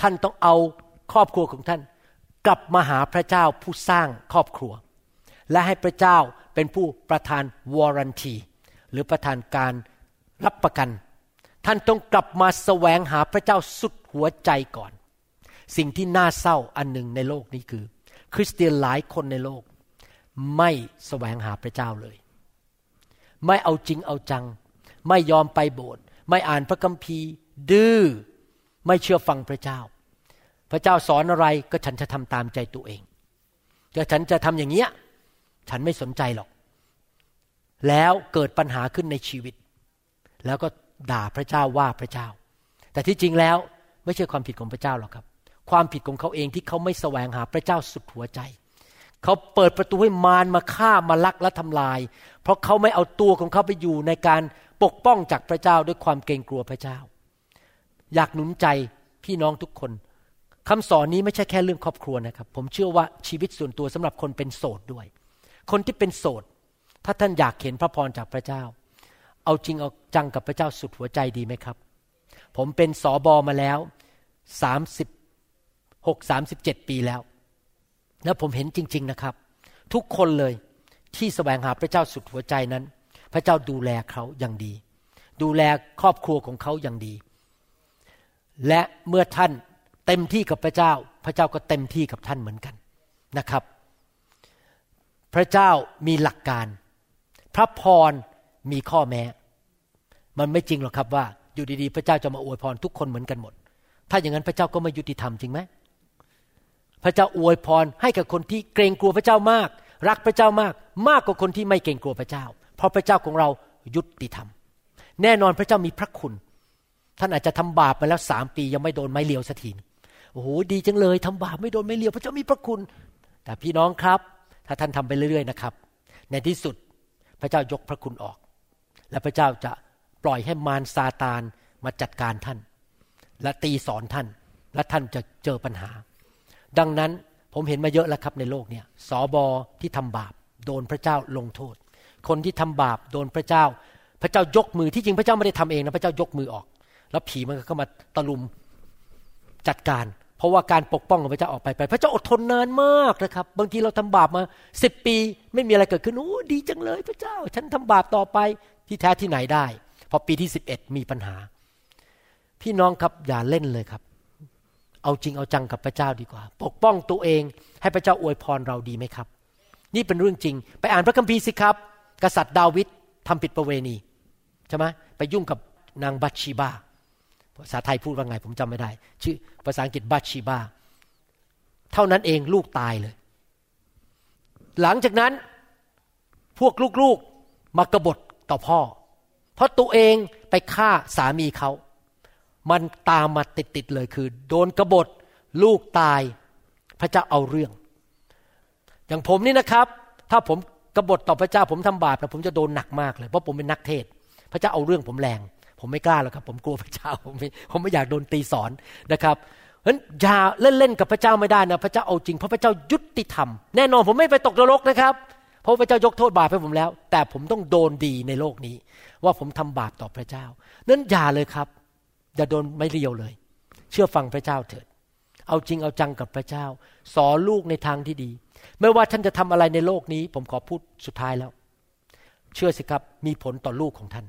ท่านต้องเอาครอบครัวของท่าน กลับมาหาพระเจ้าผู้สร้างครอบครัว และให้พระเจ้าเป็นผู้ประทานวอรันทีหรือประทานการรับประกัน ท่านต้องกลับมาแสวงหาพระเจ้าสุดหัวใจก่อน สิ่งที่น่าเศร้าอันหนึ่งในโลกนี้คือ คริสเตียนหลายคนในโลก ไม่แสวงหาพระเจ้าเลย ไม่เอาจริงเอาจัง ไม่ยอมไปโบสถ์ไม่อ่านพระคัมภีร์ ดื้อไม่เชื่อฟังพระเจ้า พระเจ้าสอนอะไรก็ฉันจะทำตามใจตัวเองถ้าฉันจะทำอย่างเงี้ย ฉันไม่สนใจหรอก แล้วเกิดปัญหาขึ้นในชีวิต แล้วก็ด่าพระเจ้าว่าพระเจ้า แต่ที่จริงแล้วไม่ใช่ความผิดของพระเจ้าหรอกครับ ความผิดของเขาเองที่เขาไม่แสวงหาพระเจ้าสุดหัวใจ เขาเปิดประตูให้มารมาฆ่ามาลักและทำลาย เพราะเขาไม่เอาตัวของเขาไปอยู่ในการปกป้องจากพระเจ้าด้วยความเกรงกลัวพระเจ้า อยากหนุนใจพี่น้องทุกคนคำสอนนี้ไม่ใช่แค่เรื่องครอบครัวนะครับ ผมเชื่อว่าชีวิตส่วนตัวสำหรับคนเป็นโสดด้วย คนที่เป็นโสด ถ้าท่านอยากเห็นพระพรจากพระเจ้า เอาจริงเอาจังกับพระเจ้าสุดหัวใจดีไหมครับ ผมเป็นสอบอมาแล้วสามสิบหกสามสิบเจ็ดปีแล้ว แล้วผมเห็นจริง ๆนะครับ ทุกคนเลยที่แสวงหาพระเจ้าสุดหัวใจนั้น พระเจ้าดูแลเขาอย่างดี ดูแลครอบครัวของเขาอย่างดี และเมื่อท่านเต็มที่กับพระเจ้า พระเจ้าก็เต็มที่กับท่านเหมือนกันนะครับ พระเจ้ามีหลักการ พระพรมีข้อแม้ มันไม่จริงหรอกครับว่า อยู่ดีๆ พระเจ้าจะมาอวยพรทุกคนเหมือนกันหมด ถ้าอย่างนั้นพระเจ้าก็ไม่ยุติธรรมจริงไหมพระเจ้าอวยพรให้กับคนที่เกรงกลัวพระเจ้ามาก รักพระเจ้ามาก มากกว่าคนที่ไม่เกรงกลัวพระเจ้า เพราะพระเจ้าของเรายุติธรรม แน่นอนพระเจ้ามีพระคุณ ท่านอาจจะทำบาปมาแล้วสามปียังไม่โดนไม้เลียวสักทีโอ้โหดีจังเลยทำบาปไม่โดนไม้เลียว พระเจ้ามีพระคุณ แต่พี่น้องครับ ถ้าท่านทำไปเรื่อยๆนะครับ ในที่สุดพระเจ้ายกพระคุณออก และพระเจ้าจะปล่อยให้มารซาตานมาจัดการท่าน และตีสอนท่าน และท่านจะเจอปัญหา ดังนั้นผมเห็นมาเยอะแล้วครับในโลกเนี่ยสอบอที่ทำบาป โดนพระเจ้าลงโทษ คนที่ทำบาปโดนพระเจ้า พระเจ้ายกมือที่จริงพระเจ้าไม่ได้ทำเองนะพระเจ้ายกมือออก แล้วผีมันก็เข้ามาตะลุมจัดการ เพราะว่าการปกป้องของพระเจ้าออกไปไป พระเจ้าอดทนนานมากนะครับ บางทีเราทำบาปมาสิบปี ไม่มีอะไรเกิดขึ้นโอ้ดีจังเลย พระเจ้า ฉันทำบาปต่อไปที่แท้ที่ไหนได้ พอปีที่สิบเอ็ดมีปัญหา พี่น้องครับอย่าเล่นเลยครับ เอาจริงเอาจังกับพระเจ้าดีกว่า ปกป้องตัวเองให้พระเจ้าอวยพรเราดีไหมครับ นี่เป็นเรื่องจริง ไปอ่านพระคัมภีร์สิครับ กษัตริย์ดาวิดทำผิดประเวณีใช่ไหมไปยุ่งกับนางบัตชีบา ภาษาไทยพูดว่าไง ผมจำไม่ได้ ชื่อภาษาอังกฤษบัตชีบาเท่านั้นเองลูกตายเลย หลังจากนั้นพวกลูกๆมากบฏต่อพ่อ เพราะตัวเองไปฆ่าสามีเขา มันตามมาติดๆเลยคือ โดนกบฏลูกตายพระเจ้าเอาเรื่อง อย่างผมนี่นะครับ ถ้าผมกบฏต่อพระเจ้าผมทำบาปนะผมจะโดนหนักมากเลยเพราะผมเป็นนักเทศ พระเจ้าเอาเรื่องผมแรง ผมไม่กล้าหรอกครับ ผมกลัวพระเจ้าผมไม่ผมไม่อยากโดนตีสอนนะครับเพราะฉะนั้นอย่าเล่นๆกับพระเจ้าไม่ได้นะพระเจ้าเอาจริงเพราะพระเจ้ายุติธรรมแน่นอนผมไม่ไปตกนรกนะครับ เพราะพระเจ้ายกโทษบาปให้ผมแล้ว แต่ผมต้องโดนดีในโลกนี้ ว่าผมทำบาปต่อพระเจ้า นั้นอย่าเลยครับ อย่าโดนไม่เรียวเลย เชื่อฟังพระเจ้าเถิด เอาจริงเอาจังกับพระเจ้า สอนลูกในทางที่ดี ไม่ว่าท่านจะทำอะไรในโลกนี้ ผมขอพูดสุดท้ายแล้ว เชื่อสิครับมีผลต่อลูกของท่าน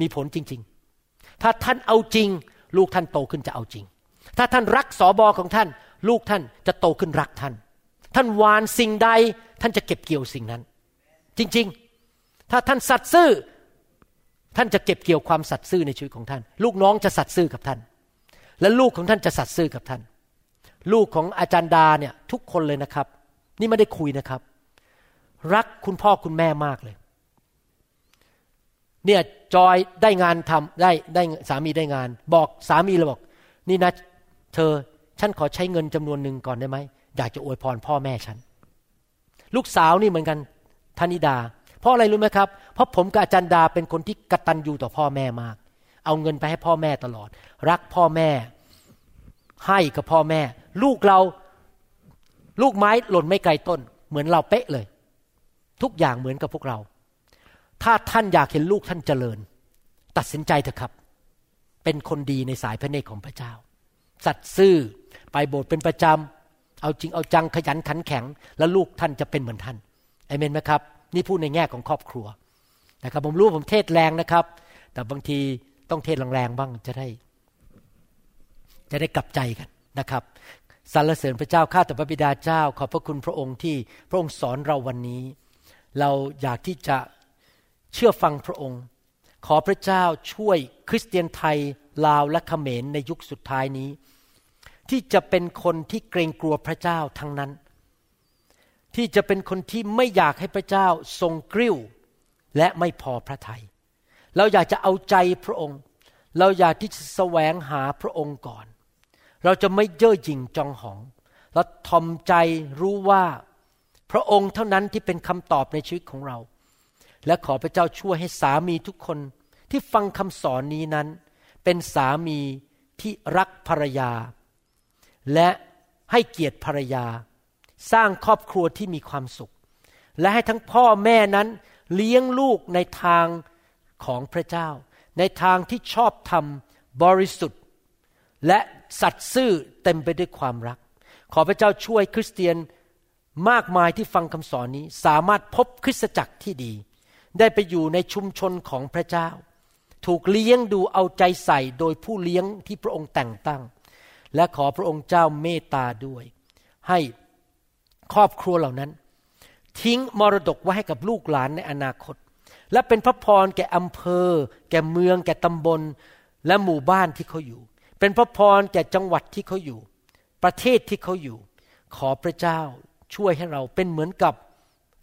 มีผลจริง ๆ ถ้าท่านเอาจริง ลูกท่านโตขึ้นจะเอาจริง ถ้าท่านรักสอบอของท่าน ลูกท่านจะโตขึ้นรักท่าน ท่านหวานสิ่งใด ท่านจะเก็บเกี่ยวสิ่งนั้น จริง ๆ ถ้าท่านสัตย์ซื่อ ท่านจะเก็บเกี่ยวความสัตย์ซื่อในชีวิตของท่าน ลูกน้องจะสัตย์ซื่อกับท่าน และลูกของท่านจะสัตย์ซื่อกับท่าน ลูกของอาจารย์ดาเนี่ยทุกคนเลยนะครับ นี่ไม่ได้คุยนะครับ รักคุณพ่อคุณแม่มากเลย เนี่ยจอยได้งานทำได้ได้สามีได้งาน บอกสามีเลยบอก นี่นะ เธอฉันขอใช้เงินจำนวนหนึ่งก่อนได้ไหมอยากจะอวยพรพ่อแม่ฉัน ลูกสาวนี่เหมือนกันธนิดา เพราะอะไรรู้ไหมครับเพราะผมกับอาจารย์ดาเป็นคนที่กตัญญูต่อพ่อแม่มาก เอาเงินไปให้พ่อแม่ตลอด รักพ่อแม่ ให้กับพ่อแม่ ลูกเราลูกไม้หล่นไม่ไกลต้น เหมือนเราเป๊ะเลย ทุกอย่างเหมือนกับพวกเรา ถ้าท่านอยากเห็นลูกท่านเจริญ ตัดสินใจเถอะครับ เป็นคนดีในสายพระเนตรของพระเจ้า สัตย์ซื่อไปโบสถ์เป็นประจำเอาจริงเอาจังขยันขันแข็ง แล้วลูกท่านจะเป็นเหมือนท่านเอเมนไหมครับ นี่พูดในแง่ของครอบครัวนะครับ ผมรู้ผมเทศแรงนะครับ แต่บางทีต้องเทศแรงๆบ้างจะได้ จะได้กลับใจกันนะครับสรรเสริญพระเจ้าข้าแต่พระบิดาเจ้า ขอบพระคุณพระองค์ที่พระองค์สอนเราวันนี้ เราอยากที่จะ เชื่อฟังพระองค์ ขอพระเจ้าช่วยคริสเตียนไทยลาวและเขมรในยุคสุดท้ายนี้ ที่จะเป็นคนที่เกรงกลัวพระเจ้าทั้งนั้น ที่จะเป็นคนที่ไม่อยากให้พระเจ้าทรงกริ้วและไม่พอพระทยัยเราอยากจะเอาใจพระองค์ เราอยากที่จะแสวงหาพระองค์ก่อน เราจะไม่เย่อหยิ่งจองหองเราทอมใจรู้ว่าพระองค์เท่านั้นที่เป็นคำตอบในชีวิตของเรา และขอพระเจ้าช่วยให้สามีทุกคนที่ฟังคำสอนนี้นั้น เป็นสามีที่รักภรรยา และให้เกียรติภรรยา สร้างครอบครัวที่มีความสุข และให้ทั้งพ่อแม่นั้นเลี้ยงลูกในทางของพระเจ้า ในทางที่ชอบธรรมบริสุทธิ์ และสัตย์ซื่อเต็มไปด้วยความรัก ขอพระเจ้าช่วยคริสเตียนมากมายที่ฟังคำสอนนี้ สามารถพบคริสตจักรที่ดี ได้ไปอยู่ในชุมชนของพระเจ้า ถูกเลี้ยงดูเอาใจใส่โดยผู้เลี้ยงที่พระองค์แต่งตั้ง และขอพระองค์เจ้าเมตตาด้วย ให้ครอบครัวเหล่านั้น ทิ้งมรดกไว้ให้กับลูกหลานในอนาคต และเป็นพระพรแก่อำเภอ แก่เมือง แก่ตำบล และหมู่บ้านที่เขาอยู่ เป็นพระพรแก่จังหวัดที่เขาอยู่ ประเทศที่เขาอยู่ ขอพระเจ้าช่วยให้เราเป็นเหมือนกับ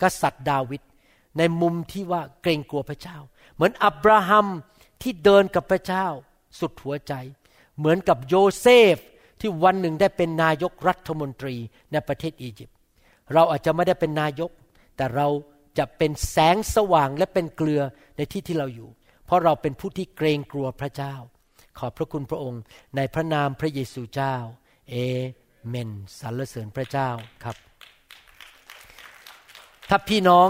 กษัตริย์ดาวิด ในมุมที่ว่าเกรงกลัวพระเจ้า เหมือนอับราฮัมที่เดินกับพระเจ้าสุดหัวใจ เหมือนกับโยเซฟที่วันหนึ่งได้เป็นนายกรัฐมนตรีในประเทศอียิปต์เราอาจจะไม่ได้เป็นนายก แต่เราจะเป็นแสงสว่างและเป็นเกลือในที่ที่เราอยู่ เพราะเราเป็นผู้ที่เกรงกลัวพระเจ้า ขอบพระคุณพระองค์ในพระนามพระเยซูเจ้า เอเมนสรรเสริญพระเจ้าครับ ถ้าพี่น้อง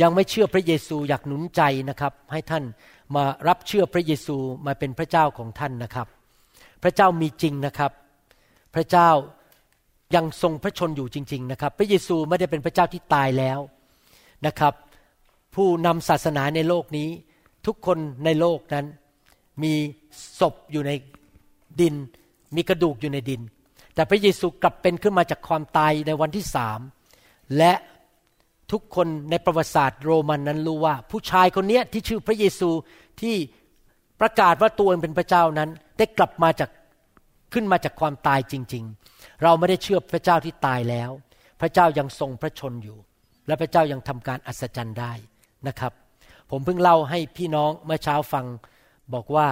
ยังไม่เชื่อพระเยซูอยากหนุนใจนะครับ ให้ท่านมารับเชื่อพระเยซูมาเป็นพระเจ้าของท่านนะครับ พระเจ้ามีจริงนะครับ พระเจ้ายังทรงพระชนอยู่จริง ๆ นะครับ พระเยซูไม่ได้เป็นพระเจ้าที่ตายแล้วนะครับ ผู้นำศาสนาในโลกนี้ ทุกคนในโลกนั้น มีศพอยู่ในดิน มีกระดูกอยู่ในดิน แต่พระเยซูกลับเป็นขึ้นมาจากความตายในวันที่สามและ ทุกคนในประวัติศาสตร์โรมันนั้นรู้ว่า ผู้ชายคนนี้ที่ชื่อพระเยซูที่ประกาศว่าตัวเองเป็นพระเจ้านั้น ได้กลับมาจากขึ้นมาจากความตายจริง ๆ เราไม่ได้เชื่อพระเจ้าที่ตายแล้ว พระเจ้ายังทรงพระชนอยู่ และพระเจ้ายังทำการอัศจรรย์ได้นะครับ ผมเพิ่งเล่าให้พี่น้องเมื่อเช้าฟังบอกว่า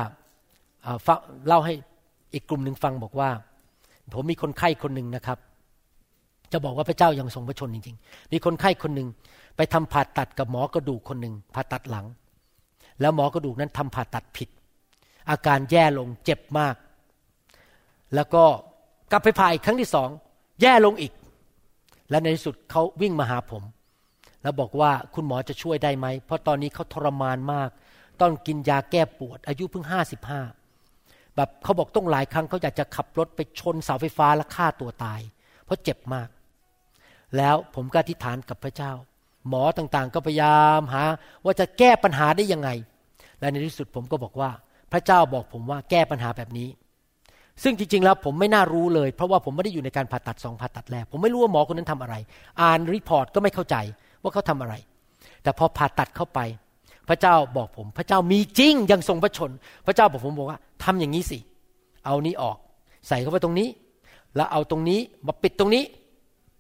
เล่าให้อีกกลุ่มหนึ่งฟังบอกว่า ผมมีคนไข้คนหนึ่งนะครับ จะบอกว่าพระเจ้ายังทรงพระชนจริงๆ มีคนไข้คนหนึ่งไปทำผ่าตัดกับหมอกระดูกคนหนึ่งผ่าตัดหลัง แล้วหมอกระดูกนั้นทำผ่าตัดผิด อาการแย่ลงเจ็บมาก แล้วก็กลับไปผ่าอีกครั้งที่สองแย่ลงอีก และในที่สุดเขาวิ่งมาหาผม แล้วบอกว่าคุณหมอจะช่วยได้ไหม เพราะตอนนี้เขาทรมานมาก ต้องกินยาแก้ปวด อายุเพิ่งห้าสิบห้าแบบเขาบอกต้องหลายครั้งเขาอยากจะขับรถไปชนเสาไฟฟ้าและฆ่าตัวตาย เพราะเจ็บมาก แล้วผมก็อธิษฐานกับพระเจ้า หมอต่างๆ ก็พยายามหา ว่าจะแก้ปัญหาได้ยังไง และในที่สุดผมก็บอกว่า พระเจ้าบอกผมว่าแก้ปัญหาแบบนี้ ซึ่งจริงๆแล้วผมไม่น่ารู้เลย เพราะว่าผมไม่ได้อยู่ในการผ่าตัดสองผ่าตัดแรกผมไม่รู้ว่าหมอคนนั้นทำอะไร อ่านรีพอร์ตก็ไม่เข้าใจว่าเขาทำอะไร แต่พอผ่าตัดเข้าไป พระเจ้าบอกผม พระเจ้ามีจริงยังทรงพระชน พระเจ้าบอกผมบอกว่าทำอย่างนี้สิ เอานี้ออก ใส่เข้าไปตรงนี้ แล้วเอาตรงนี้มาปิดตรงนี้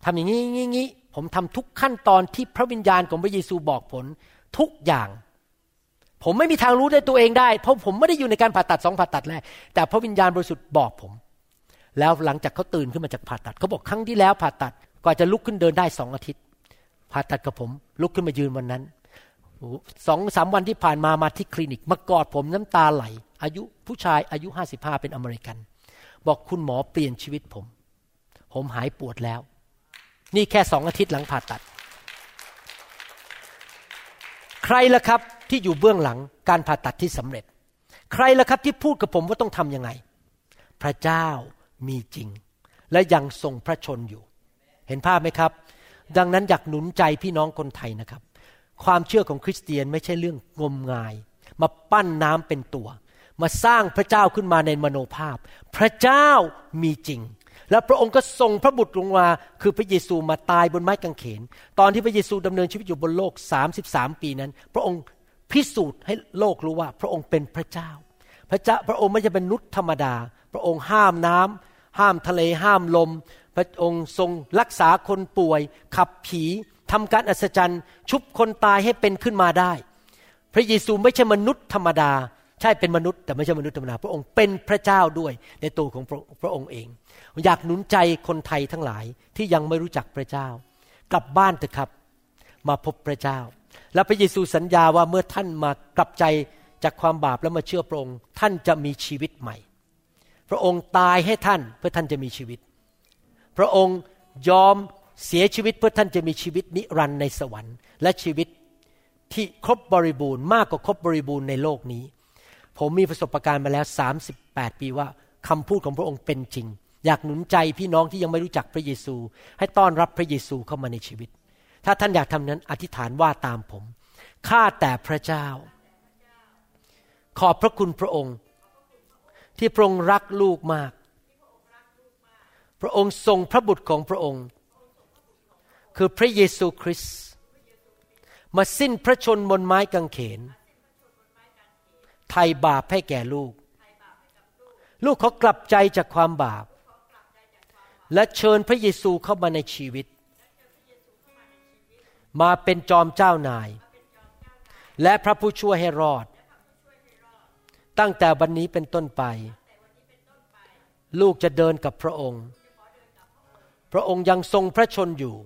ทำอย่างนี้งี้งี้ผมทำทุกขั้นตอนที่พระวิญญาณของพระเยซูบอกผลทุกอย่าง ผมไม่มีทางรู้ได้ตัวเองได้ เพราะผมไม่ได้อยู่ในการผ่าตัดสองผ่าตัดแรกแต่พระวิญญาณบริสุทธิ์บอกผม แล้วหลังจากเขาตื่นขึ้นมาจากผ่าตัดเขาบอกครั้งที่แล้วผ่าตัดกว่าจะลุกขึ้นเดินได้สองอาทิตย์ ผ่าตัดกับผมลุกขึ้นมายืนวันนั้นสองสามวันที่ผ่านมามาที่คลินิก มากอดผมน้ำตาไหล อายุผู้ชายอายุห้าสิบห้าเป็นอเมริกัน บอกคุณหมอเปลี่ยนชีวิตผม ผมหายปวดแล้ว นี่แค่สองอาทิตย์หลังผ่าตัด ใครล่ะครับที่อยู่เบื้องหลังการผ่าตัดที่สำเร็จ ใครล่ะครับที่พูดกับผมว่าต้องทำยังไง พระเจ้ามีจริง และยังทรงพระชนอยู่ เห็นภาพไหมครับ ดังนั้นอยากหนุนใจพี่น้องคนไทยนะครับ ความเชื่อของคริสเตียนไม่ใช่เรื่องงมงาย มาปั้นน้ำเป็นตัว มาสร้างพระเจ้าขึ้นมาในมโนภาพ พระเจ้ามีจริง และพระองค์ก็ส่งพระบุตรลงมาคือพระเยซูมาตายบนไม้กางเขน ตอนที่พระเยซูดำเนินชีวิตอยู่บนโลก 33 ปีนั้น พระองค์พิสูจน์ให้โลกรู้ว่าพระองค์เป็นพระเจ้า พระเจ้าพระองค์ไม่ใช่เป็นนุษย์ธรรมดา พระองค์ห้ามน้ำห้ามทะเลห้ามลม พระองค์ทรงรักษาคนป่วย ขับผีทำการอัศจรรย์ ชุบคนตายให้เป็นขึ้นมาได้ พระเยซูไม่ใช่มนุษย์ธรรมดา ช่เป็นมนุษย์แต่ไม่ใช่มนุษย์ธรรมดาพระองค์เป็นพระเจ้าด้วยในตัวของพระพระองค์เอง อยากหนุนใจคนไทยทั้งหลายที่ยังไม่รู้จักพระเจ้า กลับบ้านเถอะครับ มาพบพระเจ้า และพระเยซูสัญญาว่าเมื่อท่านมากลับใจจากความบาปแล้วมาเชื่อพระองค์ ท่านจะมีชีวิตใหม่ พระองค์ตายให้ท่านเพื่อท่านจะมีชีวิต พระองค์ยอมเสียชีวิตเพื่อท่านจะมีชีวิตนิรันดร์ในสวรรค์ และชีวิตที่ครบบริบูรณ์มากกว่าครบบริบูรณ์ในโลกนี้ ผมมีประสบการณ์มาแล้ว 38 ปีว่าคำพูดของพระองค์เป็นจริง อยากหนุนใจพี่น้องที่ยังไม่รู้จักพระเยซู ให้ต้อนรับพระเยซูเข้ามาในชีวิต ถ้าท่านอยากทำนั้นอธิษฐานว่าตามผมข้าแต่พระเจ้า ขอบพระคุณพระองค์ ที่พระองค์รักลูกมาก พระองค์ทรงพระบุตรของพระองค์ คือพระเยซูคริสต์มาสิ้นพระชนบนไม้กางเขน ไถ่บาปให้แก่ลูก ลูกเขากลับใจจากความบาป และเชิญพระเยซูเข้ามาในชีวิต มาเป็นจอมเจ้านาย และพระผู้ช่วยให้รอด ตั้งแต่วันนี้เป็นต้นไป ลูกจะเดินกับพระองค์ พระองค์ยังทรงพระชนอยู่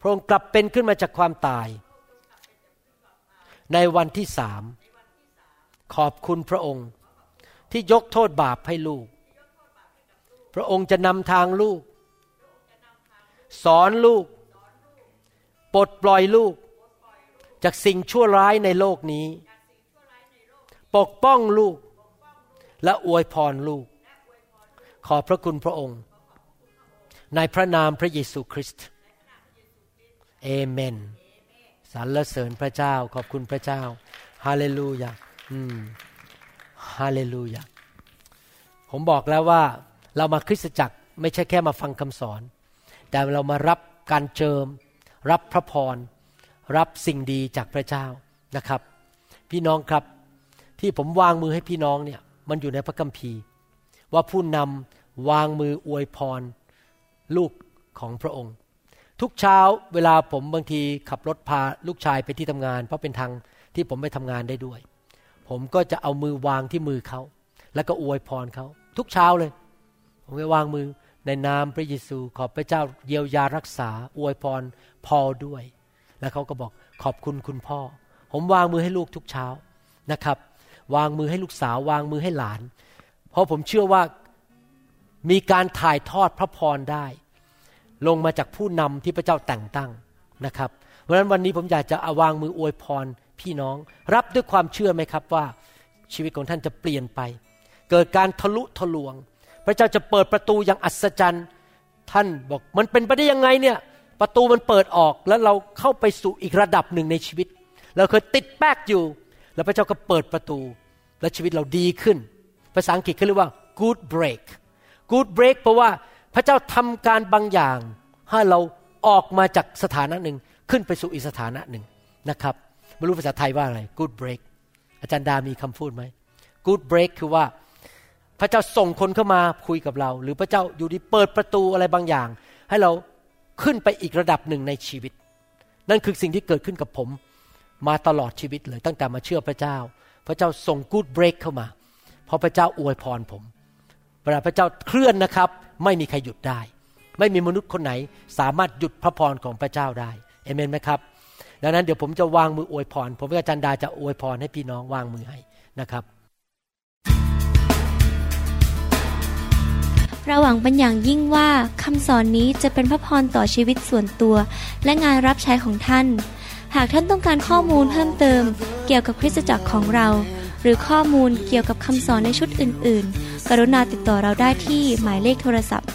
พระองค์กลับเป็นขึ้นมาจากความตาย ในวันที่สาม ขอบคุณพระองค์ ที่ยกโทษบาปให้ลูก พระองค์จะนำทางลูก สอนลูก ปลดปล่อยลูก จากสิ่งชั่วร้ายในโลกนี้ ปกป้องลูก และอวยพรลูก ขอบพระคุณพระองค์ ในพระนามพระเยซูคริสต์เอเมนสรรเสริญพระเจ้าขอบคุณพระเจ้า ฮาเลลูยา ฮาเลลูยาผมบอกแล้วว่าเรามาคริสตจักรไม่ใช่แค่มาฟังคำสอน แต่เรามารับการเจิม รับพระพร รับสิ่งดีจากพระเจ้านะครับ พี่น้องครับที่ผมวางมือให้พี่น้องเนี่ยมันอยู่ในพระคัมภีร์ ว่าผู้นำวางมืออวยพร ลูกของพระองค์ ทุกเช้าเวลาผมบางทีขับรถพาลูกชายไปที่ทำงาน เพราะเป็นทางที่ผมไปทำงานได้ด้วย ผมก็จะเอามือวางที่มือเขา แล้วก็อวยพรเขา ทุกเช้าเลย ผมจะวางมือในนามพระเยซู ขอบพระเจ้าเยียวยารักษา อวยพรพอด้วย แล้วเขาก็บอกขอบคุณคุณพ่อ ผมวางมือให้ลูกทุกเช้านะครับ วางมือให้ลูกสาว วางมือให้หลาน เพราะผมเชื่อว่ามีการถ่ายทอดพระพรได้ ลงมาจากผู้นำที่พระเจ้าแต่งตั้งนะครับ เพราะฉะนั้นวันนี้ผมอยากจะเอาวางมืออวยพร พี่น้อง รับด้วยความเชื่อไหมครับว่าชีวิตของท่านจะเปลี่ยนไป เกิดการทะลุทะลวง พระเจ้าจะเปิดประตูอย่างอัศจรรย์ ท่านบอกมันเป็นไปได้ยังไงเนี่ยประตูมันเปิดออกแล้วเราเข้าไปสู่อีกระดับหนึ่งในชีวิต เราเคยติดแป๊กอยู่ แล้วพระเจ้าก็เปิดประตู และชีวิตเราดีขึ้น ภาษาอังกฤษเขาเรียกว่า good break good break เพราะว่าพระเจ้าทำการบางอย่าง ให้เราออกมาจากสถานะหนึ่งขึ้นไปสู่อีกสถานะหนึ่งนะครับ ไม่รู้ภาษาไทยว่าอะไร good break อาจารย์ดามีคำพูดไหม good break คือว่าพระเจ้าส่งคนเข้ามาคุยกับเรา หรือพระเจ้าอยู่ดีเปิดประตูอะไรบางอย่าง ให้เราขึ้นไปอีกระดับหนึ่งในชีวิต นั่นคือสิ่งที่เกิดขึ้นกับผม มาตลอดชีวิตเลยตั้งแต่มาเชื่อพระเจ้า พระเจ้าส่ง good break เข้ามาเพราะพระเจ้าอวยพรผมเวลาพระเจ้าเคลื่อนนะครับ ไม่มีใครหยุดได้ ไม่มีมนุษย์คนไหนสามารถหยุดพระพรของพระเจ้าได้เอเมนไหมครับ ดังนั้นเดี๋ยวผมจะวางมืออวยพร ผมกับอาจารย์ดาจะอวยพรให้พี่น้องวางมือให้นะครับ เราหวังเป็นอย่างยิ่งว่าคำสอนนี้จะเป็นพระพรต่อชีวิตส่วนตัว และงานรับใช้ของท่าน หากท่านต้องการข้อมูลเพิ่มเติม เกี่ยวกับคริสตจักรของเรา หรือข้อมูลเกี่ยวกับคำสอนในชุดอื่น ๆ กรุณาติดต่อเราได้ที่หมายเลขโทรศัพท์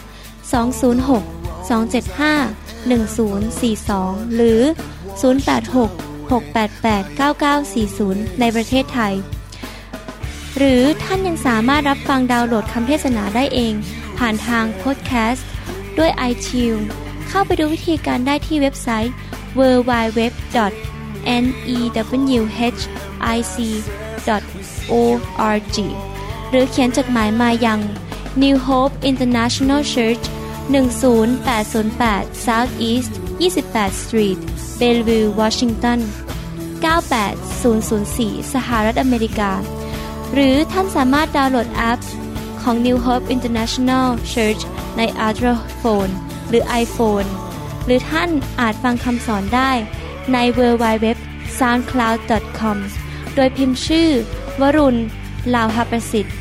206 275 1042 หรือ 086 688 9940 ในประเทศไทย หรือท่านยังสามารถรับฟังดาวน์โหลดคำเทศนาได้เอง ผ่านทางพอดแคสต์ด้วย iTunes เข้าไปดูวิธีการได้ที่เว็บไซต์ www.newhic.org หรือเขียนจดหมายมายัง New Hope International Church 10808 South East 28 Street Bellevue Washington 98004 สหรัฐอเมริกา หรือท่านสามารถดาวน์โหลดแอปของ New Hope International Church ใน Android Phone หรือ iPhone หรือท่านอาจฟังคำสอนได้ใน w w w soundcloud.com โดยพิมพ์ชื่อ วรุณลาวหประสิทธิ์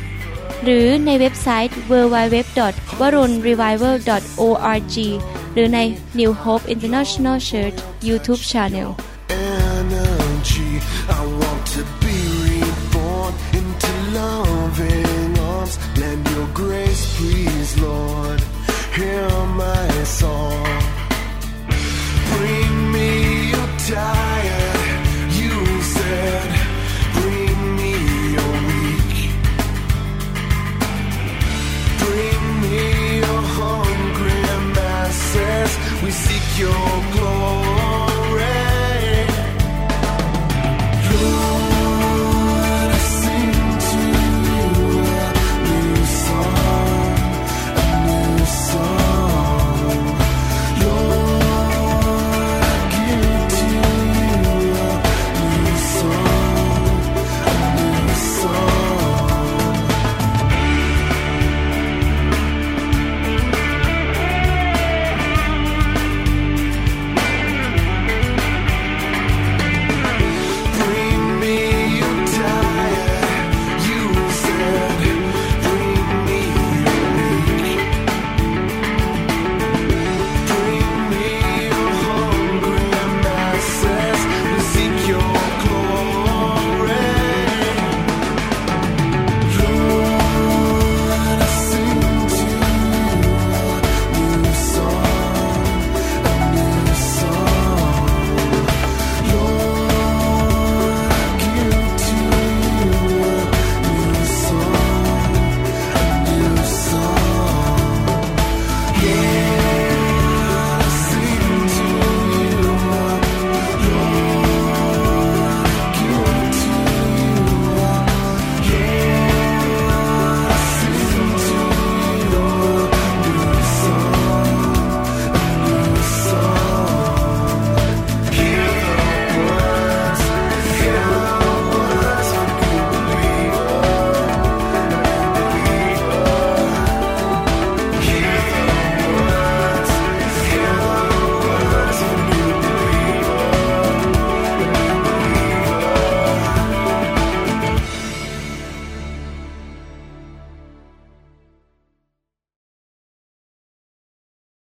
หรือในเว็บไซต์ www.warunrevival.org หรือใน New Hope International Church YouTube Channel energy. I want to be reborn into loving arms. Lend your grace, please, Lord. Hear my song. Bring yo.